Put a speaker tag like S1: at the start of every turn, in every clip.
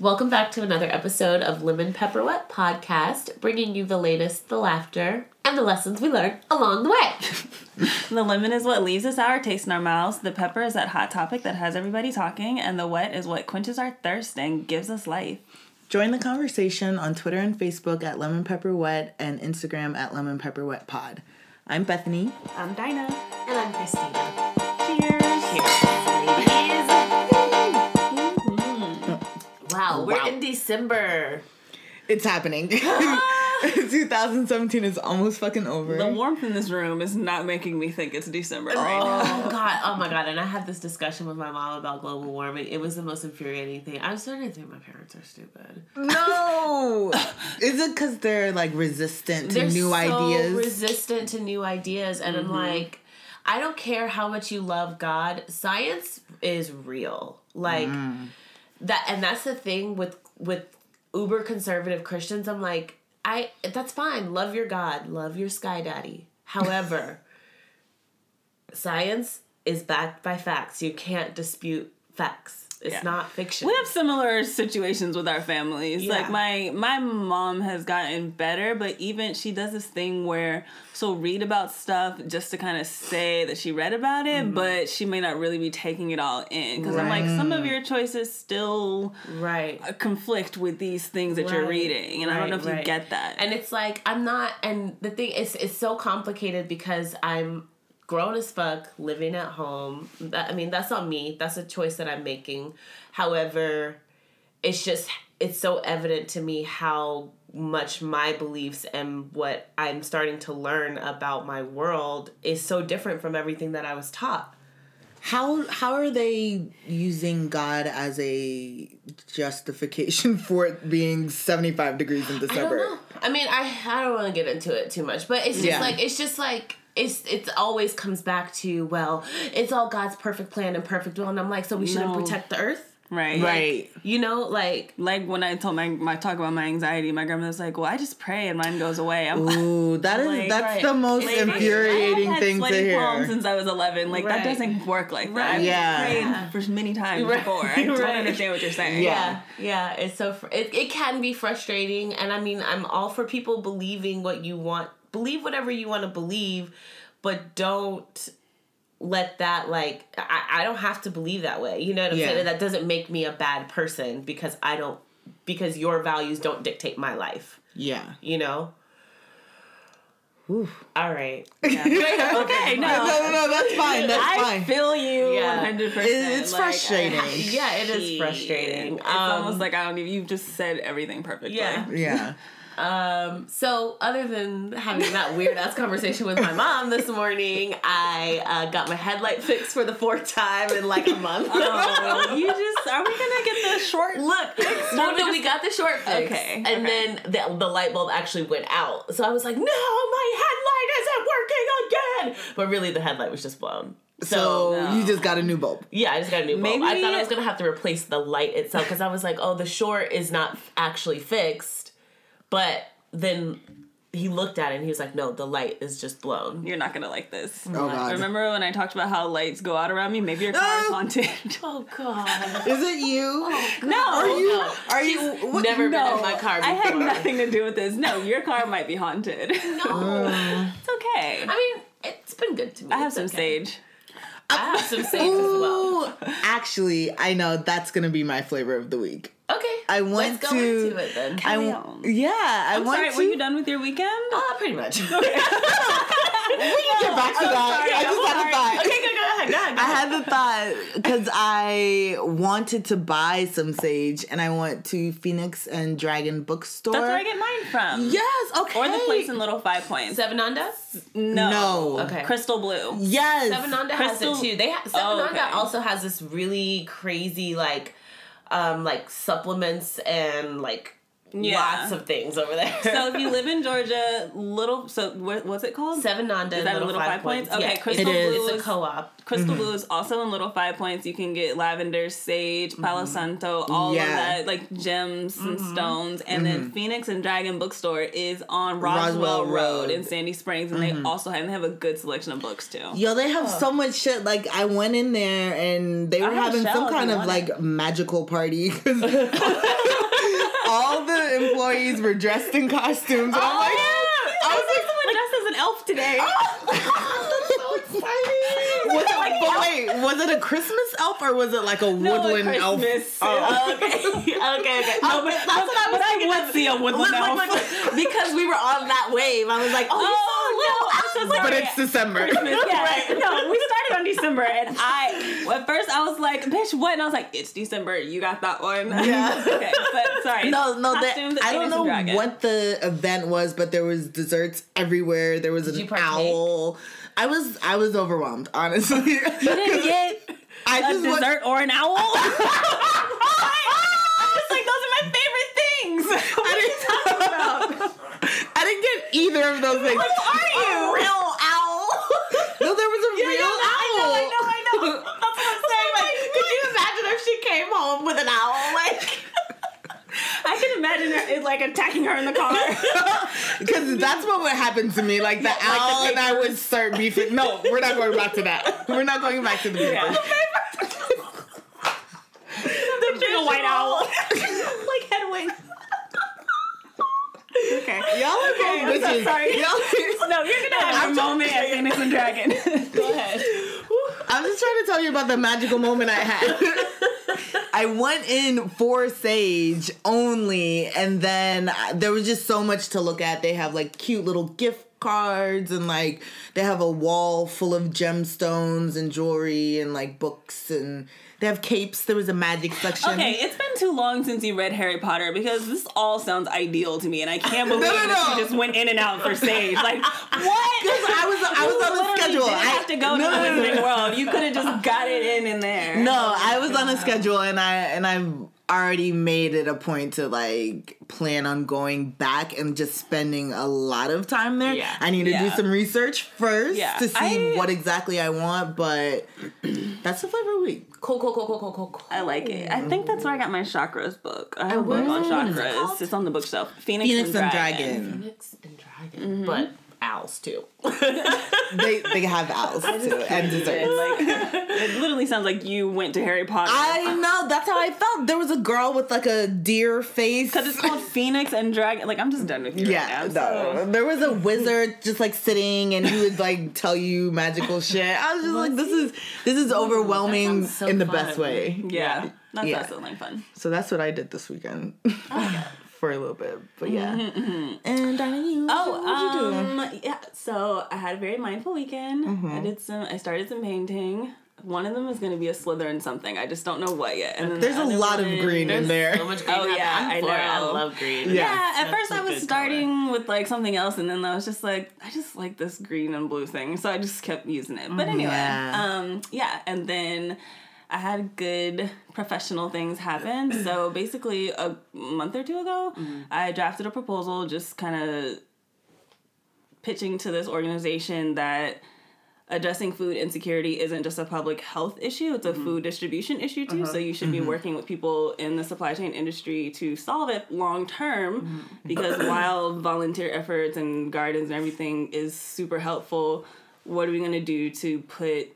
S1: Welcome back to another episode of Lemon Pepper Wet Podcast, bringing you the latest, the laughter, and the lessons we learned along the way.
S2: The lemon is what leaves a sour taste in our mouths. The pepper is that hot topic that has everybody talking, and the wet is what quenches our thirst and gives us life.
S3: Join the conversation on Twitter and Facebook at Lemon Pepper Wet and Instagram at Lemon Pepper Wet Pod. I'm Bethany.
S2: I'm Dinah.
S1: And I'm Christina. Wow, we're
S3: Wow.
S1: in December.
S3: It's happening. 2017 is almost fucking over.
S2: The warmth in this room is not making me think it's December right now.
S1: Oh god, oh my god, and I had this discussion with my mom about global warming. It was the most infuriating thing. I'm starting to think my parents are stupid.
S3: no! Is it because they're like resistant to
S1: They're
S3: new
S1: so
S3: ideas?
S1: resistant to new ideas, and
S2: Mm-hmm.
S1: I'm like, I don't care how much you love God. Science is real, like
S3: Mm.
S1: That, and that's the thing with with uber conservative Christians. I'm like, I that's fine. Love your God, love your sky daddy. However, science is backed by facts. You can't dispute facts. It's
S2: Yeah.
S1: not fiction.
S2: We have similar situations with our families.
S1: Yeah.
S2: Like my my mom has gotten better, but even she does this thing where she'll read about stuff just to kind of say that she read about it,
S1: Mm-hmm.
S2: but she may not really be taking it all in because I'm like some of your choices still
S1: right.
S2: conflict with these things that you're reading, and I don't know if
S1: right,
S2: you get that.
S1: And it's like I'm not and the thing is it's so complicated because I'm grown as fuck, living at home. That, I mean, that's not me. That's a choice that I'm making. However, it's just it's so evident to me how much my beliefs and what I'm starting to learn about my world is so different from everything that I was taught.
S3: How how are they using God as a justification for it being 75 degrees in
S1: I don't
S3: December?
S1: know. I mean, I I don't want to get into it too much, but it's just
S3: Yeah.
S1: like it's just like it's it's always comes back to well, it's all God's perfect plan and perfect will, and I'm like, so we shouldn't
S2: No.
S1: protect the earth,
S2: right,
S3: Right.
S1: you know, like
S2: Like when I told my my talk about my anxiety, my grandmother's like, "Well, I just pray and mine goes away." I'm
S3: Ooh, that is
S2: Like,
S3: that's
S1: right.
S3: the most
S1: Like,
S3: infuriating thing to
S2: sweaty palms
S3: hear.
S2: since I was 11. Like
S1: Right.
S2: that doesn't work like that.
S1: Right.
S2: I've
S3: Yeah.
S2: prayed for many times
S1: Right.
S2: before. I don't understand what you're saying.
S3: Yeah.
S1: yeah, yeah, it's so fr- it it can be frustrating, and I mean, I'm all for people believing what you want, believe whatever you want to believe, but don't let that like I, I don't have to believe that way you know what i'm
S3: Yeah.
S1: saying that doesn't make me a bad person because i don't because your values don't dictate my life
S3: Yeah.
S1: you know
S3: Oof.
S1: all right
S2: Okay, no.
S3: No, no, no, that's fine. That's
S2: I
S3: fine.
S2: feel you
S1: Yeah.
S2: 100%.
S3: It's
S2: Like,
S3: frustrating.
S2: I-
S1: Yeah, it is frustrating.
S2: It's
S1: Um,
S2: almost like I don't even, you've just said everything perfectly.
S1: Yeah.
S3: yeah.
S1: Um, so other than having that weird ass conversation with my mom this morning, I uh, got my headlight fixed for the fourth time in like a month.
S2: Oh, you just, are we going to get the short
S1: Look, no, no, we got the short fix,
S2: Okay,
S1: and
S2: okay.
S1: then the, the light bulb actually went out. So I was like, "No, my headlight isn't working again." But really, the headlight was just blown.
S3: So,
S1: So,
S2: no.
S3: you just got a new bulb.
S1: yeah, I just got a new bulb.
S2: Maybe-
S1: I thought I was gonna have to replace the light itself because I was like, "Oh, the short is not actually fixed," but then he looked at it and he was like, "No, the light is just blown."
S2: You're not going to like this.
S3: Oh god.
S2: Remember when I talked about how lights go out around me? Maybe your car is
S3: No.
S2: haunted.
S1: Oh God.
S3: Is it you?
S2: Oh, no.
S3: Are you?
S1: no.
S3: Are you? What,
S1: Never been
S2: No,
S1: in my car before.
S2: I had nothing to do with this. No, your car might be haunted.
S1: No.
S2: it's okay.
S1: I mean, it's been good to me.
S2: I have
S1: It's
S2: some
S1: okay.
S2: sage.
S1: I have some sage as well.
S3: Actually, I know that's gonna be my flavor of the week.
S1: Okay.
S3: I went
S1: Let's go
S3: to-
S1: into it then.
S3: I
S2: Carry
S3: w-
S2: on.
S3: yeah, I
S2: I'm
S3: went
S2: sorry,
S3: to.
S2: were you done with your weekend?
S1: Uh, pretty much.
S3: We can get back to that.
S2: sorry,
S3: I just had a thought.
S1: okay, go, go ahead, go ahead. Go
S3: I
S1: ahead.
S3: had the thought because I wanted to buy some sage, and I went to Phoenix and Dragon Bookstore.
S2: That's where I get mine from.
S3: Yes. Okay.
S2: Or the place in Little Five Points.
S1: Sevananda?
S2: No.
S3: No.
S1: Okay.
S2: Crystal Blue.
S3: Yes.
S1: Sevananda has it too. They have Seven
S2: Oh,
S1: Onda
S2: okay.
S1: also has this really crazy like um like supplements and like
S2: Yeah.
S1: lots of things over there.
S2: So if you live in Georgia, little so what, what's it called?
S1: Sevananda,
S2: Is that
S1: Little,
S2: Little
S1: Five,
S2: Five Points?
S1: Points.
S2: Okay,
S1: yeah,
S2: Crystal
S3: It is.
S2: Blue is
S1: a co-op.
S2: Crystal mm-hmm. Blue is also in Little Five Points. You can get lavender, sage, Palo mm-hmm. Santo, all
S3: Yeah.
S2: of that, like gems and mm-hmm. stones. And then Phoenix and Dragon Bookstore is on Roswell,
S3: Roswell
S2: Road.
S3: Road.
S2: in Sandy Springs, and they also have, they have a good selection of books too.
S3: Yo, they have so much shit. Like I went in there and they were having some kind of like magical party 'cause all the employees were dressed in costumes. And I'm oh, like,
S2: I was like someone dressed as an elf today. Oh. that's so exciting.
S3: was it, but wait, was it a Christmas elf or was it like a
S2: No,
S3: woodland
S2: a
S3: elf? Oh.
S1: okay, okay, okay.
S2: No, but, that's what I was thinking. Would see a woodland
S1: Look,
S2: elf.
S1: look, look, because we were on that wave. I was like, oh,
S2: Oh no! I'm so sorry.
S3: But it's December.
S2: Christmas, yeah. No, we started on December, and I at first I was like, "Bitch, what?" And I was like, "It's December. You got that one."
S3: Yeah.
S2: okay, but sorry.
S3: No, no, that,
S2: Costumes at
S3: I don't know
S2: Dragon.
S3: what the event was, but there was desserts everywhere. There was
S1: you
S3: an
S1: partake?
S3: owl. I was I was overwhelmed, honestly.
S2: You didn't get
S3: I
S2: a
S3: just went-
S2: dessert or an owl. It's like those are my favorite things.
S3: I didn't, I didn't get either of those things.
S2: Who are you?
S1: A real owl.
S3: No, there was a real
S1: I
S3: owl.
S1: know, I know, I know. That's what I'm saying. Like, could you imagine if she came home with an owl? Like,
S2: I can imagine her it, like attacking her in the car.
S3: Because that's what would happen to me. Like the owl and I would start beefing. No, we're not going back to that. We're not going back to the beef.
S2: Yeah. Picturing a white owl.
S1: like Hedwig.
S2: Okay.
S3: Y'all are okay,
S2: I'm so sorry.
S3: Y'all-
S2: No, you're gonna have a moment at Phoenix and Dragon. Go ahead.
S3: I'm just trying to tell you about the magical moment I had. I went in for Sage only, and then there was just so much to look at. They have like cute little gift cards, and like they have a wall full of gemstones and jewelry, and like books, and they have capes. There was a magic section.
S2: Okay, it's been too long since you read Harry Potter because this all sounds ideal to me, and I can't believe
S3: no,
S2: that
S3: no.
S2: you just went in and out for Sage. Like what?
S3: I was I was
S2: You
S3: on a schedule. I
S2: have to go
S3: no,
S2: to the
S3: no, no,
S2: Wizarding
S3: no.
S2: World. You could have just got it in in there.
S3: No, I was on a schedule and I and I've already made it a point to like plan on going back and just spending a lot of time there.
S1: Yeah.
S3: I need to do some research first
S2: Yeah.
S3: to see
S2: I-
S3: what exactly I want, but that's the flavor week.
S1: Cool, cool, cool, cool, cool, cool, cool.
S2: I like it. I think that's where I got my chakras book. I have a book on
S1: what is it
S2: chakras. It's on the bookshelf. Phoenix,
S3: Phoenix
S2: and,
S3: and
S2: Dragon.
S3: Dragon.
S1: Phoenix and dragon, mm-hmm. but owls too.
S3: They they have owls too and
S2: And,
S3: desserts.
S2: like, it literally sounds like you went to Harry Potter.
S3: I know, that's how I felt. There was a girl with like a deer face.
S2: Because it's called Phoenix and Dragon. Like, I'm just done with you
S3: Yeah,
S2: right now.
S3: no.
S2: so-
S3: There was a wizard just like sitting, and he would like tell you magical shit. I was just like, this is this is overwhelming
S1: sounds so
S3: in the
S1: fun.
S3: best way.
S2: Yeah. That's
S3: Yeah.
S2: also like fun.
S3: So that's what I did this weekend oh for a little bit. But yeah. And Dinah, you,
S2: Oh,
S3: what'd you do?
S2: um, yeah. So I had a very mindful weekend. I did some. I started some painting. One of them is going to be a Slytherin something. I just don't know what yet. And then
S3: There's
S2: the
S3: a
S2: other
S3: lot of green in there.
S1: So much green.
S2: Oh, yeah,
S1: I'm
S2: I
S1: for it. I
S2: know.
S1: love green.
S3: Yeah.
S2: Yeah, at
S1: That's
S2: first I was
S1: good
S2: starting with like something else, and then I was just like, I just like this green and blue thing, so I just kept using it. But anyway,
S3: Yeah.
S2: um, yeah, and then I had good professional things happen. so basically, a month or two ago, mm-hmm. I drafted a proposal, just kind of pitching to this organization that addressing food insecurity isn't just a public health issue it's a mm-hmm. food distribution issue too. Uh-huh. So you should be mm-hmm. working with people in the supply chain industry to solve it long term because while volunteer efforts and gardens and everything is super helpful what are we going to do to put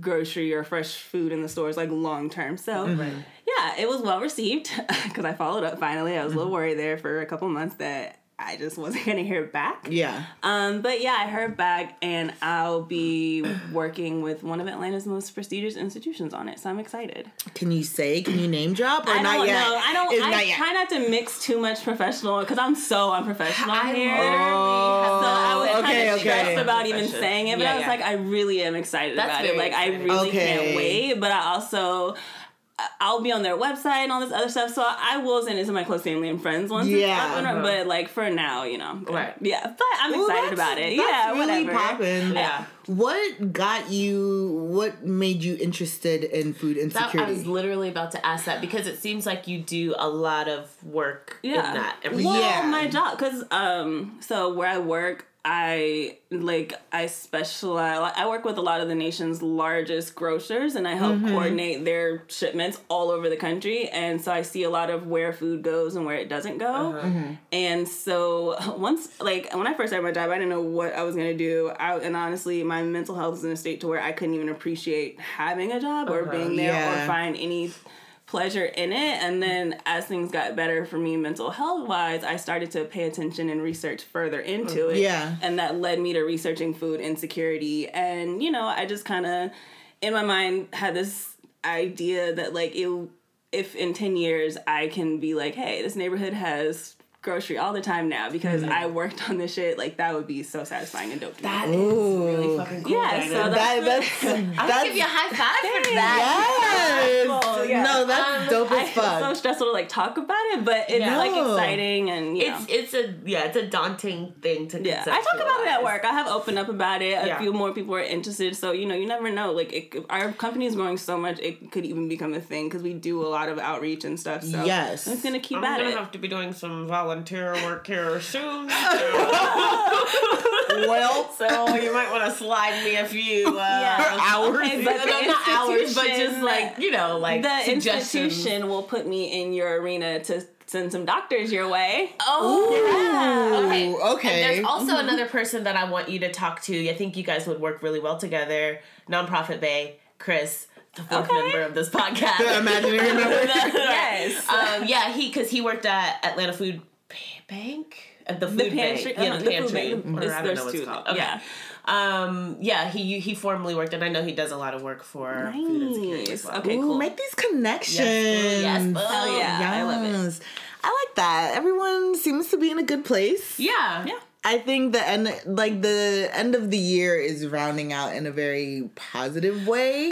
S2: grocery or fresh food in the stores like long term so mm-hmm. yeah it was well received because i followed up finally. I was a little mm-hmm. worried there for a couple months that i just wasn't going to hear back
S3: Yeah.
S2: um, but yeah, I heard back, and I'll be working with one of Atlanta's most prestigious institutions on it. So I'm excited.
S3: Can you say? Can you name drop or
S2: I
S3: not
S2: don't
S3: yet?
S2: know. I don't.
S3: It's
S2: I
S3: not yet.
S2: try not to mix too much professional because I'm so unprofessional
S1: I
S2: here.
S1: literally have
S2: so I was
S3: okay,
S2: kind of
S3: okay.
S2: stressed about even saying it, but
S1: Yeah,
S2: I was
S1: yeah.
S2: like, I really am excited
S1: That's
S2: about it.
S1: very
S2: Like, I really
S3: Okay.
S2: can't wait. But I also. I'll be on their website and all this other stuff. So I will send it to my close family and friends once
S3: Yeah.
S2: it's up
S1: Uh-huh.
S2: But like for now, you know, I'm good.
S1: Right.
S2: Yeah, but I'm
S3: Well,
S2: excited
S3: that's-
S2: about it.
S3: that's
S2: yeah,
S3: really
S2: whatever.
S3: poppin'.
S1: Yeah.
S3: What got you? What made you interested in food
S1: That,
S3: insecurity?
S1: I was literally about to ask that because it seems like you do a lot of work
S2: Yeah.
S1: in that. Every
S2: well,
S3: Yeah.
S2: my job, cause um, so where I work, I like I specialize. I work with a lot of the nation's largest grocers, and I help mm-hmm. coordinate their shipments all over the country. And so I see a lot of where food goes and where it doesn't go. Uh-huh. Mm-hmm. And so once, like when I first started my job, I didn't know what I was gonna do. I, and honestly, my mental health was in a state to where I couldn't even appreciate having a job or uh-huh. being there
S3: Yeah.
S2: or find any pleasure in it. And then as things got better for me mental health wise, I started to pay attention and research further into it.
S3: Yeah.
S2: And that led me to researching food insecurity. And, you know, I just kind of, in my mind, had this idea that, like, it, if in 10 years I can be like, hey, this neighborhood has grocery all the time now because I worked on this shit, like, that would be so satisfying and dope to me.
S1: That is
S3: Ooh.
S1: really fucking cool.
S2: Yeah,
S1: Dinah.
S2: so
S3: that, that's
S1: I'll
S3: that's
S1: give you a high five for that.
S3: yes.
S2: Oh, yeah.
S3: No, that's
S1: Um,
S3: dope
S2: I,
S3: as
S2: it's so stressful to like talk about it, but it's
S1: Yeah.
S2: like exciting and you know.
S1: It's it's a yeah, it's a daunting thing to
S2: Yeah, I talk about it at work. I have opened up about it. A
S1: Yeah.
S2: few more people are interested. So you know, you never know. Like it, our company is growing so much, it could even become a thing because we do a lot of outreach and stuff. So
S3: Yes.
S2: it's gonna keep
S1: I'm
S2: at
S1: gonna
S2: it.
S1: have to be doing some volunteer work here soon.
S3: well,
S1: so you might want to slide me a few uh,
S2: Yeah.
S3: hours.
S2: Okay,
S1: But
S2: but
S1: no, not hours, but just like you know, like
S2: the
S1: suggestions.
S2: institution will put me in your arena to send some doctors your way.
S1: Oh,
S3: Ooh,
S1: Okay.
S3: okay.
S1: And there's also another person that I want you to talk to. I think you guys would work really well together. Nonprofit Bay, Chris, the fourth
S2: Okay.
S1: member of this podcast.
S3: The imaginary member.
S2: yes.
S1: um, yeah, he because he worked at Atlanta Food P- Bank at the food
S2: The pantry-
S1: bank. Yeah,
S2: uh,
S1: the
S2: the food
S1: pantry.
S2: bank.
S1: Or I don't
S2: there's
S1: know what it's called. Okay.
S2: Yeah.
S1: Um, yeah, he he formerly worked, and I know he does a lot of work for food insecurity as
S2: Nice.
S1: well.
S2: Okay,
S3: Ooh,
S2: cool.
S3: make these connections.
S1: Yes, yes,
S2: Hell yeah. I love it.
S3: I like that. Everyone seems to be in a good place.
S1: Yeah,
S2: Yeah.
S3: I think the end, like the end of the year, is rounding out in a very positive way.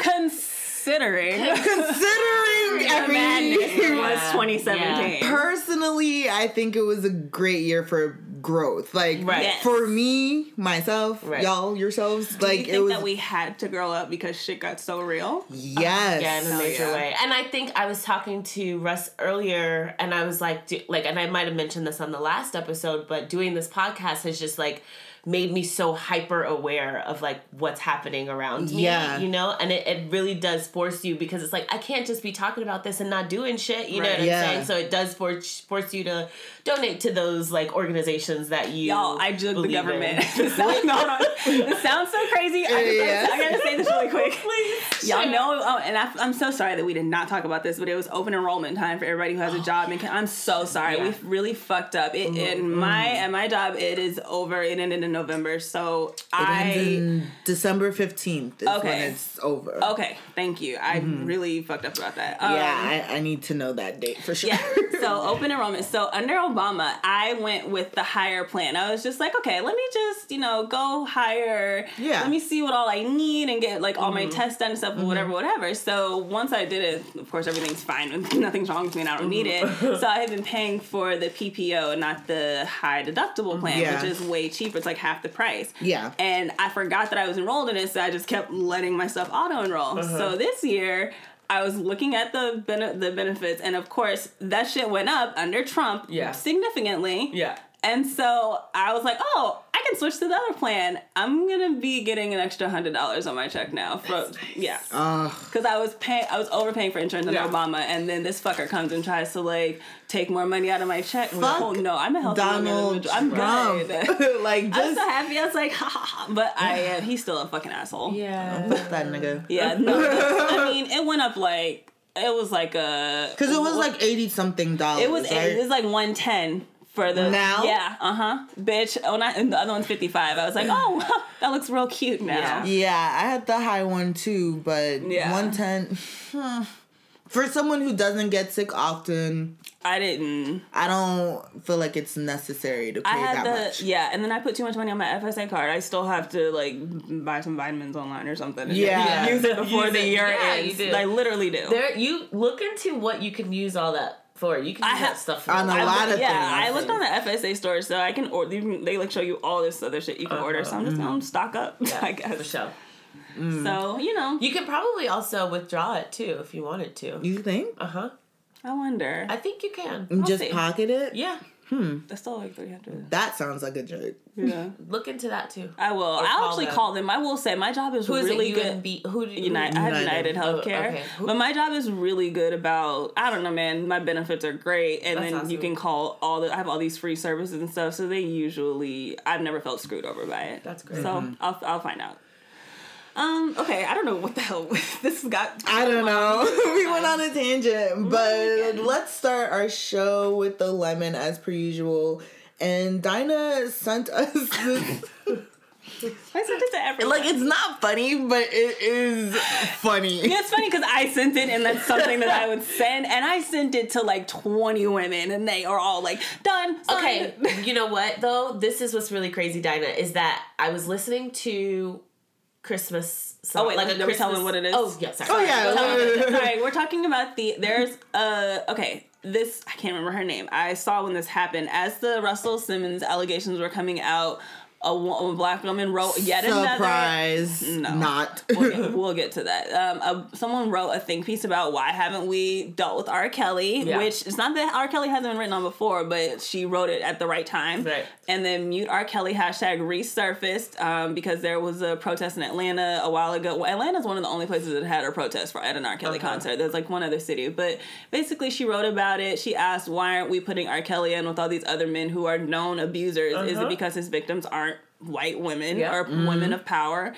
S2: Considering
S3: Considering every
S2: madness
S3: year.
S2: was
S1: Yeah.
S2: 2017.
S3: Personally, I think it was a great year for growth. Like
S1: Right.
S2: Yes.
S3: for me, myself,
S1: Right.
S3: y'all, yourselves.
S2: Do
S3: like
S2: you think
S3: it was.
S2: that we had to grow up because shit got so real?
S3: yes.
S1: yeah, in a
S2: Hell
S1: major
S2: yeah.
S1: way. And I think I was talking to Russ earlier, and I was like, do, like, and I might have mentioned this on the last episode, but doing this podcast has just like made me so hyper aware of like what's happening around me.
S3: Yeah.
S1: you know, and it, it really does force you because it's like I can't just be talking about this and not doing shit. You know
S2: Right.
S1: what I'm
S3: Yeah.
S1: saying? So it does force force you to donate to those like organizations that you.
S2: Y'all, I jug the government. this, sounds, no, no, this sounds so crazy. I, just,
S3: Yes.
S2: I gotta say this really quick.
S1: Please,
S2: Y'all know, oh, and I, I'm so sorry that we did not talk about this, but it was open enrollment time for everybody who has a oh, job. And I'm so sorry.
S1: Yeah.
S2: We really fucked up. It, in mm-hmm. my at my job, it is over. It ended in November. So
S3: It
S2: I
S3: in December fifteenth. Is when
S2: Okay.
S3: it's over.
S2: okay. Thank you. I mm-hmm. really fucked up about that. Um,
S3: Yeah, I, I need to know that date for sure.
S2: Yeah. So open enrollment. So under Obama, I went with the higher plan. I was just like, okay, let me just, you know, go higher.
S3: Yeah.
S2: Let me see what all I need and get like all my mm-hmm. tests done and stuff, mm-hmm. whatever, whatever. So once I did it, of course everything's fine nothing's wrong with me and I don't need it. So I had been paying for the PPO, not the high deductible plan,
S3: Yeah.
S2: which is way cheaper. It's like half the price.
S3: Yeah.
S2: And I forgot that I was enrolled in it, so I just kept letting myself auto enroll. Uh-huh. So this year, I was looking at the bene- the benefits, and of course, that shit went up under Trump
S1: Yeah.
S2: significantly.
S1: Yeah.
S2: And so I was like, oh, I can switch to the other plan. I'm gonna be getting an extra hundred dollars on my check now. For, Yeah. Because I was paying, I was overpaying for insurance under
S1: Yeah.
S2: Obama, and then this fucker comes and tries to like take more money out of my check.
S3: Fuck
S2: oh no, I'm a healthy young
S3: Donald
S2: individual. I'm
S3: Trump.
S2: good.
S3: like
S2: I'm
S3: just
S2: so happy. I was like, ha ha ha. But I, uh, he's still a fucking asshole.
S1: Yeah.
S3: fuck that nigga.
S2: Yeah. No. I mean, it went up like it was like a
S3: Because it was like eighty something dollars.
S2: it was
S3: right?
S2: it was like one ten for the
S3: Now?
S2: Yeah. Uh huh. Bitch. Oh, not and the other one's fifty five. I was like, oh, that looks real cute now.
S1: Yeah.
S3: Yeah, I had the high one too, but
S2: Yeah.
S3: one ten. for someone who doesn't get sick often,
S2: I didn't.
S3: I don't feel like it's necessary to pay
S2: I had
S3: that
S2: the
S3: much.
S2: yeah, and then I put too much money on my FSA card. I still have to like buy some vitamins online or something.
S3: Yeah.
S2: use it before
S1: Use
S2: the
S1: it.
S2: year
S1: Yeah,
S2: ends.
S1: you do.
S2: I literally do.
S1: There, you look into what you can use all that for. You can
S2: I
S1: use
S2: have-
S1: stuff for
S3: on a
S2: I
S3: lot of
S2: yeah,
S3: things.
S2: I looked on the FSA store, so I can order. can- They like show you all this other shit you can order. So I'm just gonna stock up.
S1: Yeah,
S2: I guess.
S1: for sure.
S2: So you know,
S1: You could probably also withdraw it too if you wanted to.
S3: You think?
S1: Uh huh.
S2: I wonder.
S1: I think you can.
S3: And just
S2: see.
S3: pocket it?
S1: Yeah, Hmm.
S2: That's still like three hundred.
S3: That sounds like a joke.
S2: Yeah,
S1: look into that too.
S2: I will. I'll
S1: call
S2: actually
S1: them.
S2: call them. I will say my job is
S1: Who is
S2: really
S1: it?
S2: good.
S1: UNB. Who do you?
S2: United, I have
S3: United.
S2: United
S1: Oh,
S2: Healthcare,
S1: okay.
S2: But my job is really good about I don't know, man. My benefits are great, and
S1: That's
S2: then you can call all the. I have all these free services and stuff, so they usually I've never felt screwed over by it.
S1: That's great.
S2: So mm-hmm. I'll I'll find out. Um. Okay. I don't know what the hell this got.
S3: I don't know. we went on a tangent, but let's start our show with the lemon as per usual. And Dinah sent us this.
S2: I sent it to everyone.
S3: like, it's not funny, but it is funny.
S2: Yeah, it's funny because I sent it, and that's something that I would send, and I sent it to like twenty women, and they are all like, "Done."
S1: Okay, you know what though? This is what's really crazy, Dinah, is that I was listening to Christmas. Song,
S2: Oh, wait,
S1: like a
S2: let me
S1: Christmas.
S2: tell them what it is.
S1: Oh yeah, sorry.
S3: Oh, yeah.
S1: Sorry.
S2: Sorry, we're talking about the there's uh okay this I can't remember her name. I saw when this happened as the Russell Simmons allegations were coming out. A, a black woman wrote yet another.
S3: Surprise.
S2: No.
S3: Not.
S2: We'll get, we'll get to that. Um, a, someone wrote a think piece about why haven't we dealt with R. Kelly,
S1: Yeah.
S2: which it's not that R. Kelly hasn't been written on before, but she wrote it at the right time.
S1: Right.
S2: And then mute R. Kelly hashtag resurfaced um, because there was a protest in Atlanta a while ago. Well, Atlanta's one of the only places that had a protest for at an R. Kelly
S1: Uh-huh.
S2: concert. There's like one other city, but basically she wrote about it. She asked, "Why aren't we putting R. Kelly in with all these other men who are known abusers? Is it
S1: Uh-huh.
S2: because his victims aren't white women
S1: Yeah.
S2: or mm-hmm. women of power?"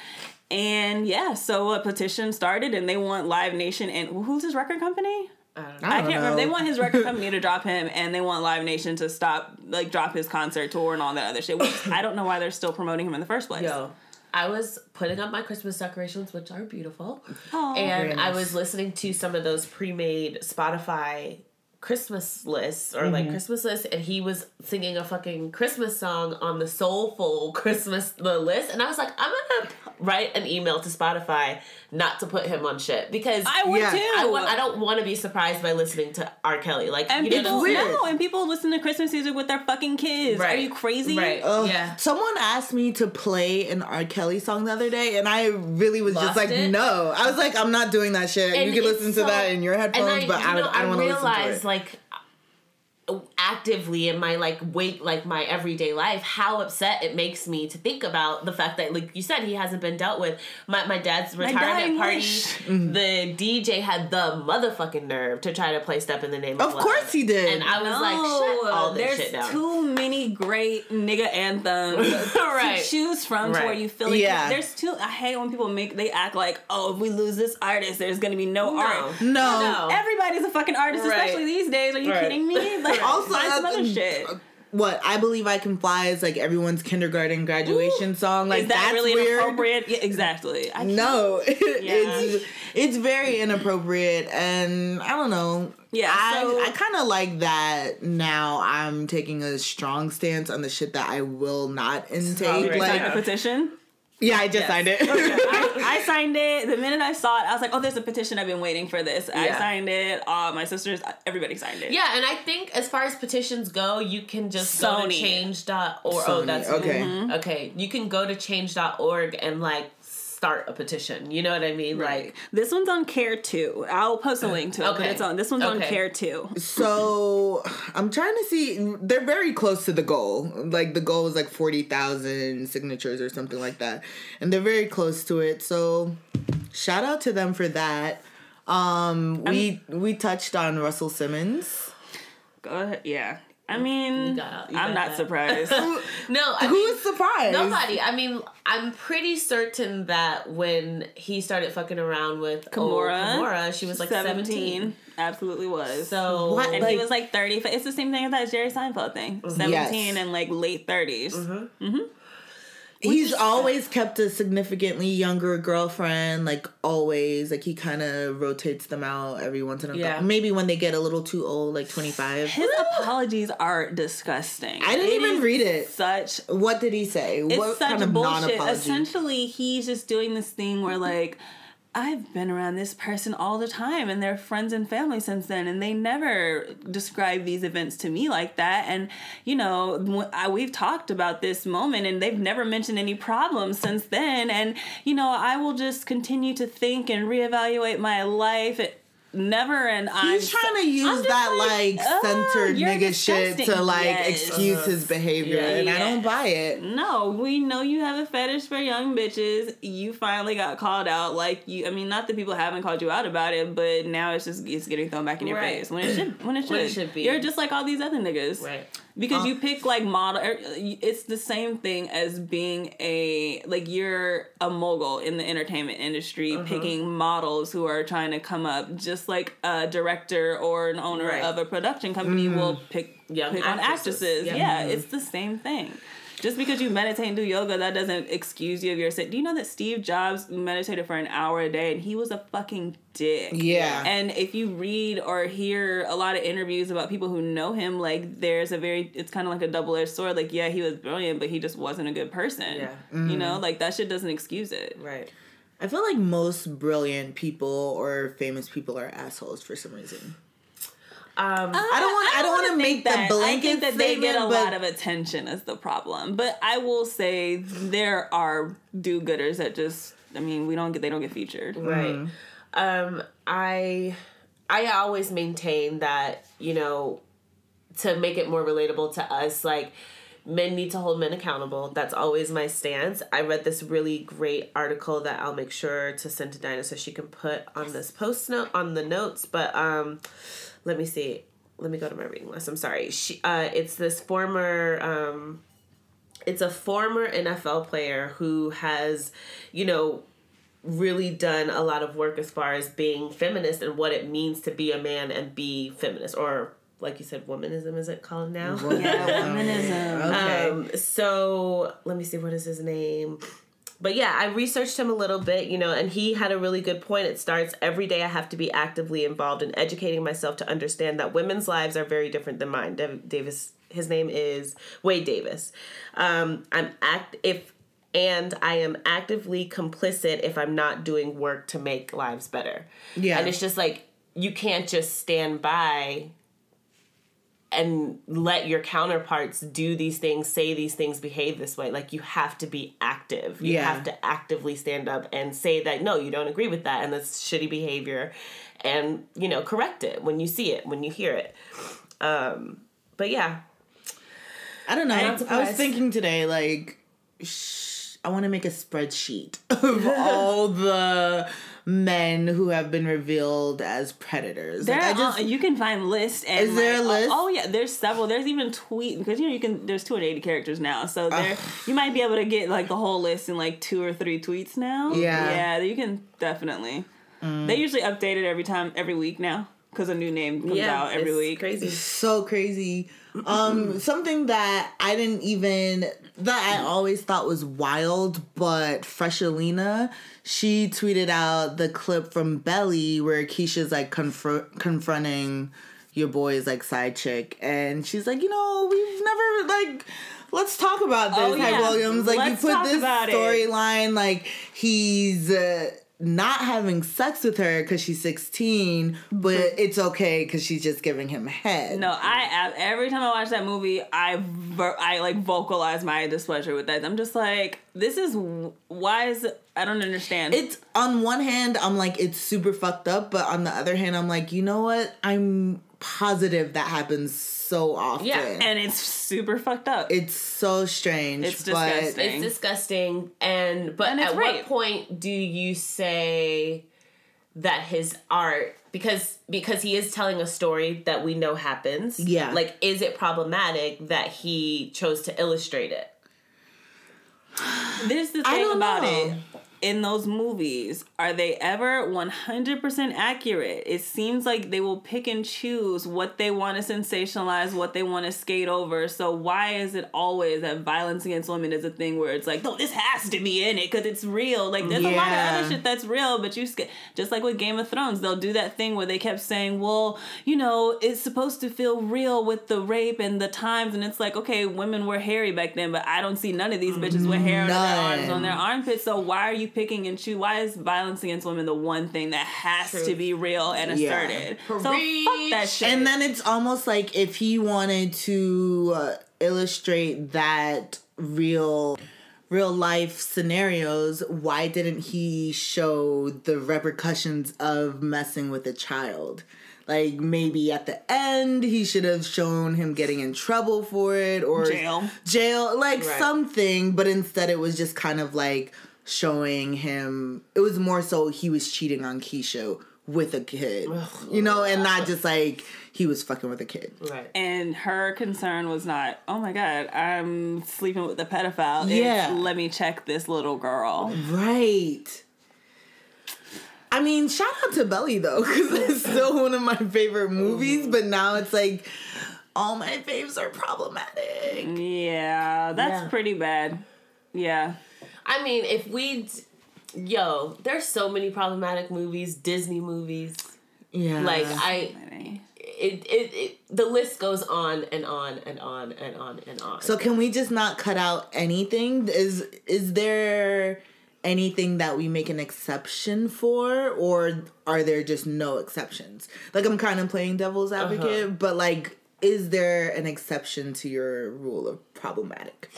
S2: And yeah, so a petition started, and they want Live Nation and who's his record company?
S1: I don't know.
S2: I,
S3: don't
S2: can't remember. They want his record company to drop him, and they want Live Nation to stop, like, drop his concert tour and all that other shit. Which I don't know why they're still promoting him in the first place.
S1: Yo, I was putting up my Christmas decorations, which are beautiful,
S2: Aw.
S1: and
S3: Very
S1: I was listening to some of those pre-made Spotify Christmas lists or
S3: Mm-hmm.
S1: like Christmas lists, and he was singing a fucking Christmas song on the soulful Christmas the list, and I was like, I'm gonna write an email to Spotify not to put him on shit because
S2: I would
S3: Yeah.
S2: too.
S1: I, want, I don't want to be surprised by listening to R. Kelly. Like,
S2: and
S1: you know
S2: people,
S1: what I'm saying?
S3: weird.
S2: no, and people listen to Christmas music with their fucking kids. Are you crazy?
S1: Right.
S3: Ugh.
S1: Yeah.
S3: Someone asked me to play an R. Kelly song the other day, and I really was just like,
S1: it?
S3: no. I was like, I'm not doing that shit.
S1: And
S3: you can
S1: it's
S3: listen to that in your headphones,
S1: I,
S3: but
S1: you
S3: I,
S1: know,
S3: I don't want to listen to
S1: realize
S3: it.
S1: like actively in my like wait like my everyday life how upset it makes me to think about the fact that like you said he hasn't been dealt with my, my dad's
S2: dying
S1: retirement party
S2: wish.
S1: the dj had the motherfucking nerve to try to play step in the name of,
S3: Of
S1: Love.
S3: course he did.
S1: and i was
S2: No,
S1: like shut all this
S2: there's
S1: shit down
S2: too many great nigga anthems
S1: Right.
S2: to choose from to where you feel like
S3: Yeah.
S2: there's too. I hate when people make they act like, oh, if we lose this artist, there's gonna be no,
S1: no
S2: art.
S3: no.
S1: No.
S2: Everybody's a fucking artist,
S1: Right.
S2: especially these days. Are you
S1: Right.
S2: kidding me? Like,
S3: Also,
S2: find some
S3: uh,
S2: other shit.
S3: What I believe I can fly is like everyone's kindergarten graduation song. Like
S2: Is that
S3: that's
S2: really
S3: weird.
S2: inappropriate? Yeah, exactly. I
S3: No, it's it's very inappropriate, and I don't know.
S2: Yeah,
S3: I
S2: so-
S3: I kind of like that now. I'm taking a strong stance on the shit that I will not intake. Like,
S2: a petition.
S3: Yeah, I just
S1: Yes.
S3: signed it.
S2: I, I signed it the minute I saw it. I was like, "Oh, there's a petition. I've been waiting for this." I signed it. Uh, my sisters, everybody signed it.
S1: yeah, and I think as far as petitions go, you can just go to change.org. Oh, that's
S3: okay.
S2: Mm-hmm.
S1: Okay, you can go to change.org and like start a petition. You know what I mean?
S2: Right.
S1: Like,
S2: This one's on Care Two. I'll post a link to it, but
S1: Okay.
S2: it's on. This one's on Care Two.
S3: so I'm trying to see. They're very close to the goal. Like the goal was like forty thousand signatures or something like that, and they're very close to it. So shout out to them for that. Um, we we touched on Russell Simmons.
S2: Go ahead. Yeah. I mean,
S1: got- you
S2: I'm not
S1: that.
S2: surprised.
S1: no, I
S3: Who
S1: mean,
S3: surprised?
S1: Nobody. I mean, I'm pretty certain that when he started fucking around with
S2: Kimora,
S1: old Kimora, she was like 17.
S2: Absolutely was.
S1: So
S3: What?
S2: and
S3: Like-
S2: he was like 30. It's the same thing as that Jerry Seinfeld thing. 17
S3: Yes.
S2: and like late 30s.
S1: Mm-hmm.
S3: He He's always kept a significantly younger girlfriend, like always. Like he kind of rotates them out every once in a
S1: Yeah.
S3: while. Maybe when they get a little too old, like 25.
S2: His apologies are disgusting.
S3: I didn't
S2: It
S3: even read it.
S2: Such
S3: What did he say?
S2: it's
S3: what
S2: such
S3: kind of
S2: bullshit.
S3: non-apology?
S2: Essentially, he's just doing this thing where like. I've been around this person all the time and they're friends and family since then and they never describe these events to me like that. And you know I, we've talked about this moment and they've never mentioned any problems since then. And you know I will just continue to think and reevaluate my life never and I'm
S3: He's trying to use that
S2: like,
S3: like,
S2: "Ugh,
S3: censored
S2: you're
S3: nigga shit to like
S2: Yes.
S3: excuse his behavior,
S1: Yeah.
S3: and I don't buy it.
S2: No, we know you have a fetish for young bitches. You finally got called out. Like you, I mean, not that people haven't called you out about it, but now it's just it's getting thrown back in your
S1: Right.
S2: face when it should when it should.
S1: When it should be.
S2: You're just like all these other niggas,
S1: Right.
S2: Because
S3: Uh,
S2: you pick like model. er, It's the same thing as being a like you're a mogul in the entertainment industry,
S1: Uh-huh.
S2: picking models who are trying to come up, just like a director or an owner
S1: Right.
S2: of a production company mm-hmm. will pick
S1: Young
S2: pick on
S1: actresses.
S2: actresses.
S1: Yeah.
S2: Yeah, mm-hmm. it's the same thing. Just because you meditate and do yoga, that doesn't excuse you of your sin. Do you know that Steve Jobs meditated for an hour a day and he was a fucking dick?
S3: Yeah.
S2: And if you read or hear a lot of interviews about people who know him, like there's a very, it's kind of like a double edged sword. Like, yeah, he was brilliant, but he just wasn't a good person.
S1: Yeah. Mm-hmm.
S2: You know, like that shit doesn't excuse it.
S1: Right.
S3: I feel like most brilliant people or famous people are assholes for some reason.
S1: Um,
S3: I don't want. I don't want to
S2: think
S3: make the
S2: that.
S3: blanket
S2: I think that they get a
S3: statement,
S2: lot of attention is the problem. But I will say there are do-gooders that just. I mean, we don't get. They don't get featured.
S1: Right. Um, I I always maintain that, you know, to make it more relatable to us, like men need to hold men accountable. That's always my stance. I read this really great article that I'll make sure to send to Dinah so she can put on this post note on the notes. But um let me see. Let me go to my reading list. I'm sorry. She uh it's this former um it's a former NFL player who has, you know, really done a lot of work as far as being feminist and what it means to be a man and be feminist or like you said womanism is it called now
S2: Yeah, feminism.
S3: okay.
S1: um so let me see what is his name but yeah i researched him a little bit you know and he had a really good point it starts every day i have to be actively involved in educating myself to understand that women's lives are very different than mine Dav- davis his name is wade davis um i'm act if and I am actively complicit if I'm not doing work to make lives better.
S3: Yeah.
S1: And it's just like you can't just stand by and let your counterparts do these things, say these things, behave this way. Like you have to be active. You
S3: Yeah.
S1: have to actively stand up and say that no, you don't agree with that and that's shitty behavior and, you know, correct it when you see it, when you hear it. Um but yeah.
S3: I don't know.
S1: I'm
S3: I, was thinking today, like, sh- I want to make a spreadsheet of all the men who have been revealed as predators.
S2: There,
S3: Like, I just,
S2: uh, you can find lists. And
S3: Is there a list?
S2: Oh, oh, yeah, there's several. There's even tweet because you know you can. There's 280 characters now, so there you might be able to get like the whole list in like two or three tweets now.
S3: Yeah.
S2: yeah, you can definitely. They usually update it every time, every week now because a new name comes
S1: Yeah.
S2: out every
S1: it's
S2: week.
S1: Crazy.
S3: so crazy. Um, something that I didn't even that I always thought was wild, but Freshalina, she tweeted out the clip from Belly where Keisha's like confr- confronting your boy's like side chick, and she's like, you know, we've never like. Let's talk about this,
S2: Oh,
S3: Hype
S2: yeah.
S3: Williams. Like
S2: Let's
S3: you put this storyline, like he's uh, not having sex with her because she's 16, but mm-hmm. it's okay because she's just giving him head.
S2: No, I I- every time I watch that movie, I I like vocalize my displeasure with that. I'm just like, this is why is I don't understand.
S3: It's on one hand, I'm like, it's super fucked up, but on the other hand, I'm like, you know what? I'm positive that happens so often.
S1: Yeah,
S2: and it's super fucked up.
S3: it's so strange.
S2: It's
S3: but
S2: disgusting.
S1: It's disgusting. And but
S2: And
S1: at
S2: rape.
S1: what point do you say that his art because because he is telling a story that we know happens.
S3: Yeah.
S1: Like is it problematic that he chose to illustrate it?
S2: This is the
S3: I
S2: thing
S3: don't
S2: about
S3: know.
S2: it. In those movies, are they ever 100% accurate? It seems like they will pick and choose what they want to sensationalize, what they want to skate over. So why is it always that violence against women is a thing where it's like, no, this has to be in it because it's real? Like, there's a lot of other shit that's real, but you sk- just like with Game of Thrones, they'll do that thing where they kept saying, well, you know, it's supposed to feel real with the rape and the times, and it's like, okay, women were hairy back then, but I don't see none of these bitches with hair on their arms, on their armpits. So why are you picking and choose? Why is violence against women the one thing that has
S1: True.
S2: to be real and
S3: Yeah.
S2: asserted? So fuck that shit.
S3: And then it's almost like if he wanted to uh, illustrate that real real life scenarios, why didn't he show the repercussions of messing with a child? Like maybe at the end he should have shown him getting in trouble for it or
S2: Jail.
S3: Jail, like
S1: Right.
S3: something, but instead it was just kind of like showing him it was more so he was cheating on Keisha with a kid. You know, and not just like he was fucking with a kid.
S1: Right.
S2: and her concern was not, oh my god, I'm sleeping with a pedophile. It's,
S3: Yeah.
S2: let me check this little girl.
S3: Right. I mean, shout out to Belly though, because it's still one of my favorite movies. But now it's like all my faves are problematic.
S2: Yeah, that's
S1: Yeah.
S2: pretty bad. Yeah.
S1: I mean, if we, yo, there's so many problematic movies, Disney movies.
S3: Yeah,
S1: Like I, it, it, it, the list goes on and on and on and on and on.
S3: So can we just not cut out anything? Is is there anything that we make an exception for, or are there just no exceptions? Like I'm kind of playing devil's advocate, uh-huh. but like, is there an exception to your rule of problematic?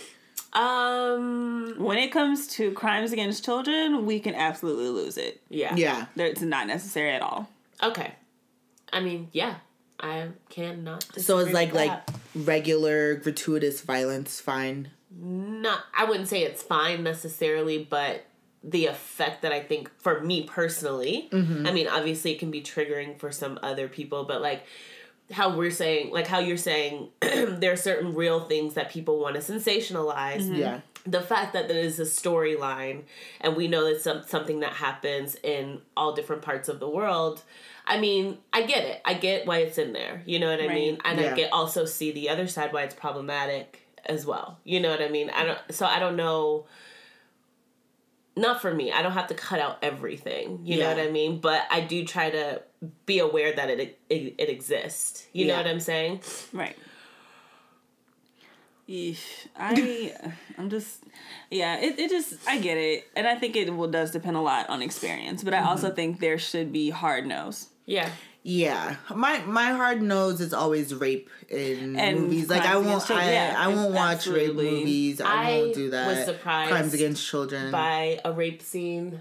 S1: Um,
S2: When it comes to crimes against children, we can absolutely lose it.
S1: yeah,
S3: Yeah.
S2: It's not necessary at all.
S1: Okay, I mean, yeah, I cannot.
S3: So it's like
S1: with
S3: like regular gratuitous violence fine.
S1: not. I wouldn't say it's fine necessarily, but the effect that I think for me personally, I mean, obviously it can be triggering for some other people, but like how we're saying, like how you're saying, there are certain real things that people want to sensationalize. Mm-hmm.
S3: Yeah.
S1: the fact that there is a storyline and we know that some, something that happens in all different parts of the world i mean i get it i get why it's in there you know what i
S2: Right.
S1: mean and
S3: Yeah.
S1: i get also see the other side why it's problematic as well you know what i mean i don't so i don't know not for me i don't have to cut out everything you know what i mean but i do try to be aware that it it, it exists you know what i'm saying
S2: Right. Eesh. I I'm just yeah, it, it just I get it. And I think it will does depend a lot on experience. But I also mm-hmm. think there should be hard nose.
S1: yeah
S3: Yeah. My my hard nose is always rape in
S2: And
S3: movies. Like I won't. I,
S2: Yeah,
S3: I won't watch
S2: absolutely.
S3: rape movies. I,
S1: I
S3: won't do that.
S1: was surprised
S3: Crimes against children.
S1: by a rape scene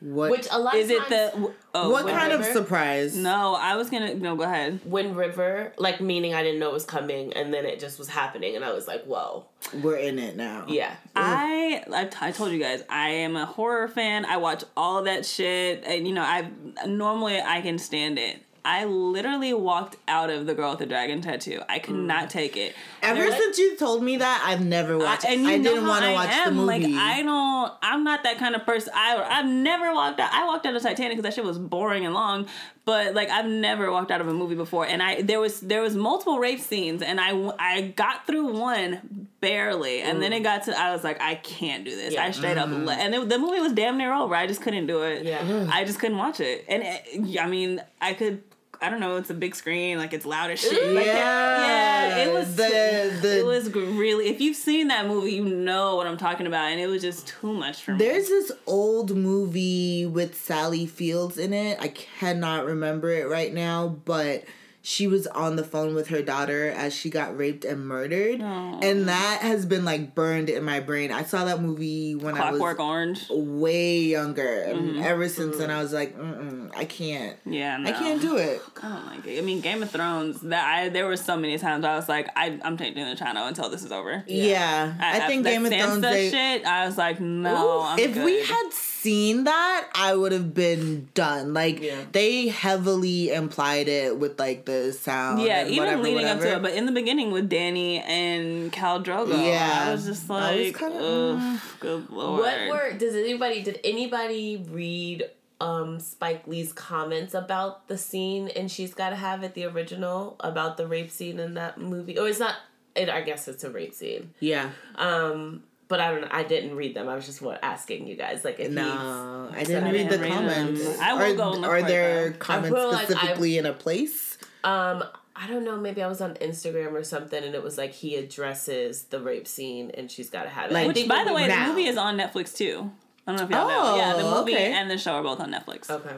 S3: what
S1: which a lot
S2: Is
S1: of
S2: it the oh
S3: what
S1: Wind
S3: kind of surprise?
S2: No, I was gonna no, go ahead.
S1: Wind River, like meaning I didn't know it was coming, and then it just was happening, and I was like, "Whoa,
S3: We're in it now.
S1: yeah."
S2: I, I I told you guys I am a horror fan. I watch all that shit, and you know I normally I can stand it. I literally walked out of the girl with the dragon tattoo. I could mm. not take it.
S3: Ever
S1: Really?
S3: since you told me that, I've never watched.
S2: I,
S3: I,
S2: and you know
S3: didn't want to watch
S2: am.
S3: the movie.
S2: Like I don't. I'm not that kind of person. I I've never walked out. I walked out of Titanic because that shit was boring and long. But like I've never walked out of a movie before. And I there was there was multiple rape scenes, and I I got through one barely, and then it mm. got to I was like I can't do this.
S1: Yeah.
S2: I straight up mm-hmm. le- and it, the movie was damn near over. I just couldn't do it.
S1: Yeah.
S2: I just couldn't watch it. And it, I mean I could. I don't know. It's a big screen, like it's loud as shit. Like, yeah, it was
S3: the the.
S2: it was really. If you've seen that movie, you know what I'm talking about, and it was just too much for me.
S3: there's this old movie with Sally Fields in it. I cannot remember it right now, but she was on the phone with her daughter as she got raped and murdered, and that has been like burned in my brain. I saw that movie when I was
S2: Orange.
S3: way younger,
S2: Mm-hmm.
S3: ever since then I was like, Mm-mm, I can't,
S2: Yeah, no.
S3: I can't do it.
S2: I don't like it. I mean, Game of Thrones. That I there were so many times I was like, I, I'm taking the channel until this is over.
S3: Yeah, I, think
S2: that
S3: Game of Thrones. They,
S2: shit. I was like, no. I'm
S3: if we had seen that, I would have been done. Like
S1: Yeah.
S3: they heavily implied it with like the the sound.
S2: Yeah,
S3: and
S2: even
S3: whatever,
S2: leading
S3: whatever.
S2: up to it, but in the beginning with Danny and Khal Drogo,
S3: Yeah.
S2: I was just
S3: I was
S2: like,
S3: kinda-
S2: ugh, good lord.
S1: What were does anybody did anybody read um Spike Lee's comments about the scene and she's gotta have it the original about the rape scene in that movie? Or it's not it I guess it's a rape scene.
S3: Yeah.
S1: Um but I don't know. I didn't read them. I was just what asking you guys like if
S3: No, I didn't read the comments.
S2: them. I will
S3: are,
S2: go look
S3: Are there
S2: though.
S3: comments
S1: feel like I-
S3: specifically in a place?
S1: um I don't know. Maybe I was on Instagram or something, and it was like he addresses the rape scene, and she's got to have it.
S3: Like-
S2: Which, by the way,
S3: now.
S2: the movie is on Netflix too. I don't know if y'all know.
S3: Oh,
S2: Yeah, the movie
S3: okay.
S2: and the show are both on Netflix.
S1: okay,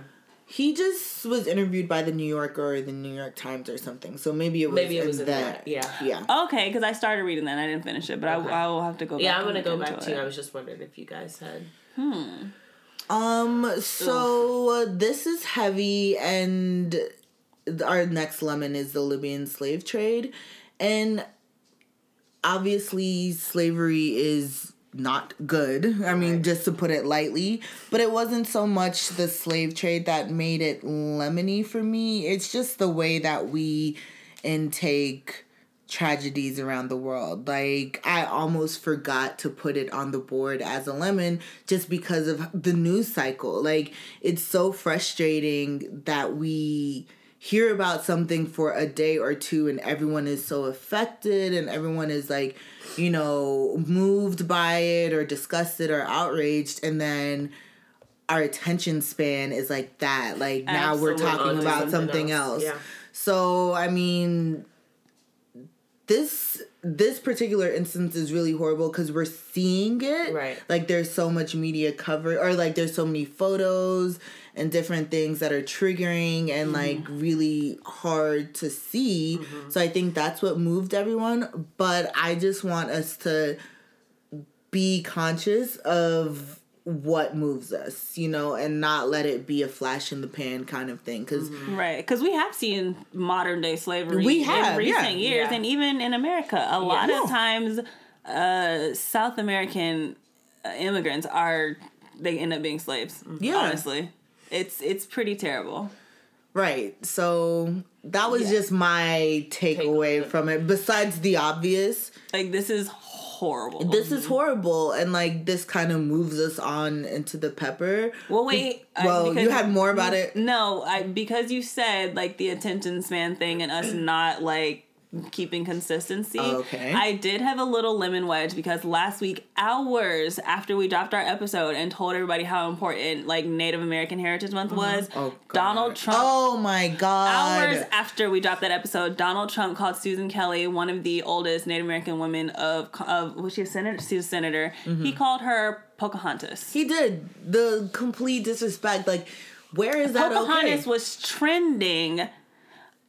S3: He just was interviewed by the New Yorker or the New York Times or something. So maybe it was
S1: maybe it was in
S3: that.
S1: that. Yeah,
S3: Yeah.
S2: Okay, because I started reading that and I didn't finish it, but
S1: Okay.
S2: I, I will have to go back.
S1: yeah. I'm gonna go back
S2: into
S1: to. you.
S2: it.
S1: I was just wondering if you guys had. Hmm.
S3: Um. So uh, this is heavy, and our next lemon is the Libyan slave trade, and obviously slavery is not good. I mean,
S1: Right.
S3: just to put it lightly. But it wasn't so much the slave trade that made it lemony for me. It's just the way that we intake tragedies around the world. Like I almost forgot to put it on the board as a lemon just because of the news cycle. Like it's so frustrating that we hear about something for a day or two and everyone is so affected and everyone is like, you know, moved by it or disgusted or outraged and then our attention span is like that. Like now we're talking about
S1: something
S3: something
S1: else.
S3: else.
S1: Yeah.
S3: So I mean, this this particular instance is really horrible because we're seeing it.
S1: Right.
S3: Like there's so much media cover, or like there's so many photos and different things that are triggering and like really hard to see. So I think that's what moved everyone. But I just want us to be conscious of what moves us, you know, and not let it be a flash in the pan kind of thing. Because
S2: Right, because we have seen modern day slavery
S3: We have,
S2: in
S3: yeah.
S2: recent years,
S1: Yeah.
S2: and even in America, a lot
S3: Yeah.
S2: of times, uh, South American uh, immigrants are they end up being slaves.
S3: Yeah.
S2: honestly, it's it's pretty terrible.
S3: Right. So that was just my takeaway
S1: Takeaway.
S3: from it. Besides the obvious,
S2: Like this is horrible.
S3: this is horrible, and like this kind of moves us on into the pepper.
S2: well, wait. I-
S3: Well, you had more about it.
S2: No, I because you said like the attention span thing and us not like keeping consistency.
S3: Okay.
S2: I did have a little lemon wedge because last week, hours after we dropped our episode and told everybody how important like Native American Heritage Month mm-hmm. was,
S3: Oh.
S2: Donald Trump
S3: Oh my god.
S2: Hours after we dropped that episode, Donald Trump called Susan Kelly, one of the oldest Native American women of of was she a senator? She was a senator. Mm-hmm. He called her Pocahontas.
S3: He did the complete disrespect. Like, where is that
S2: Pocahontas
S3: okay?
S2: was trending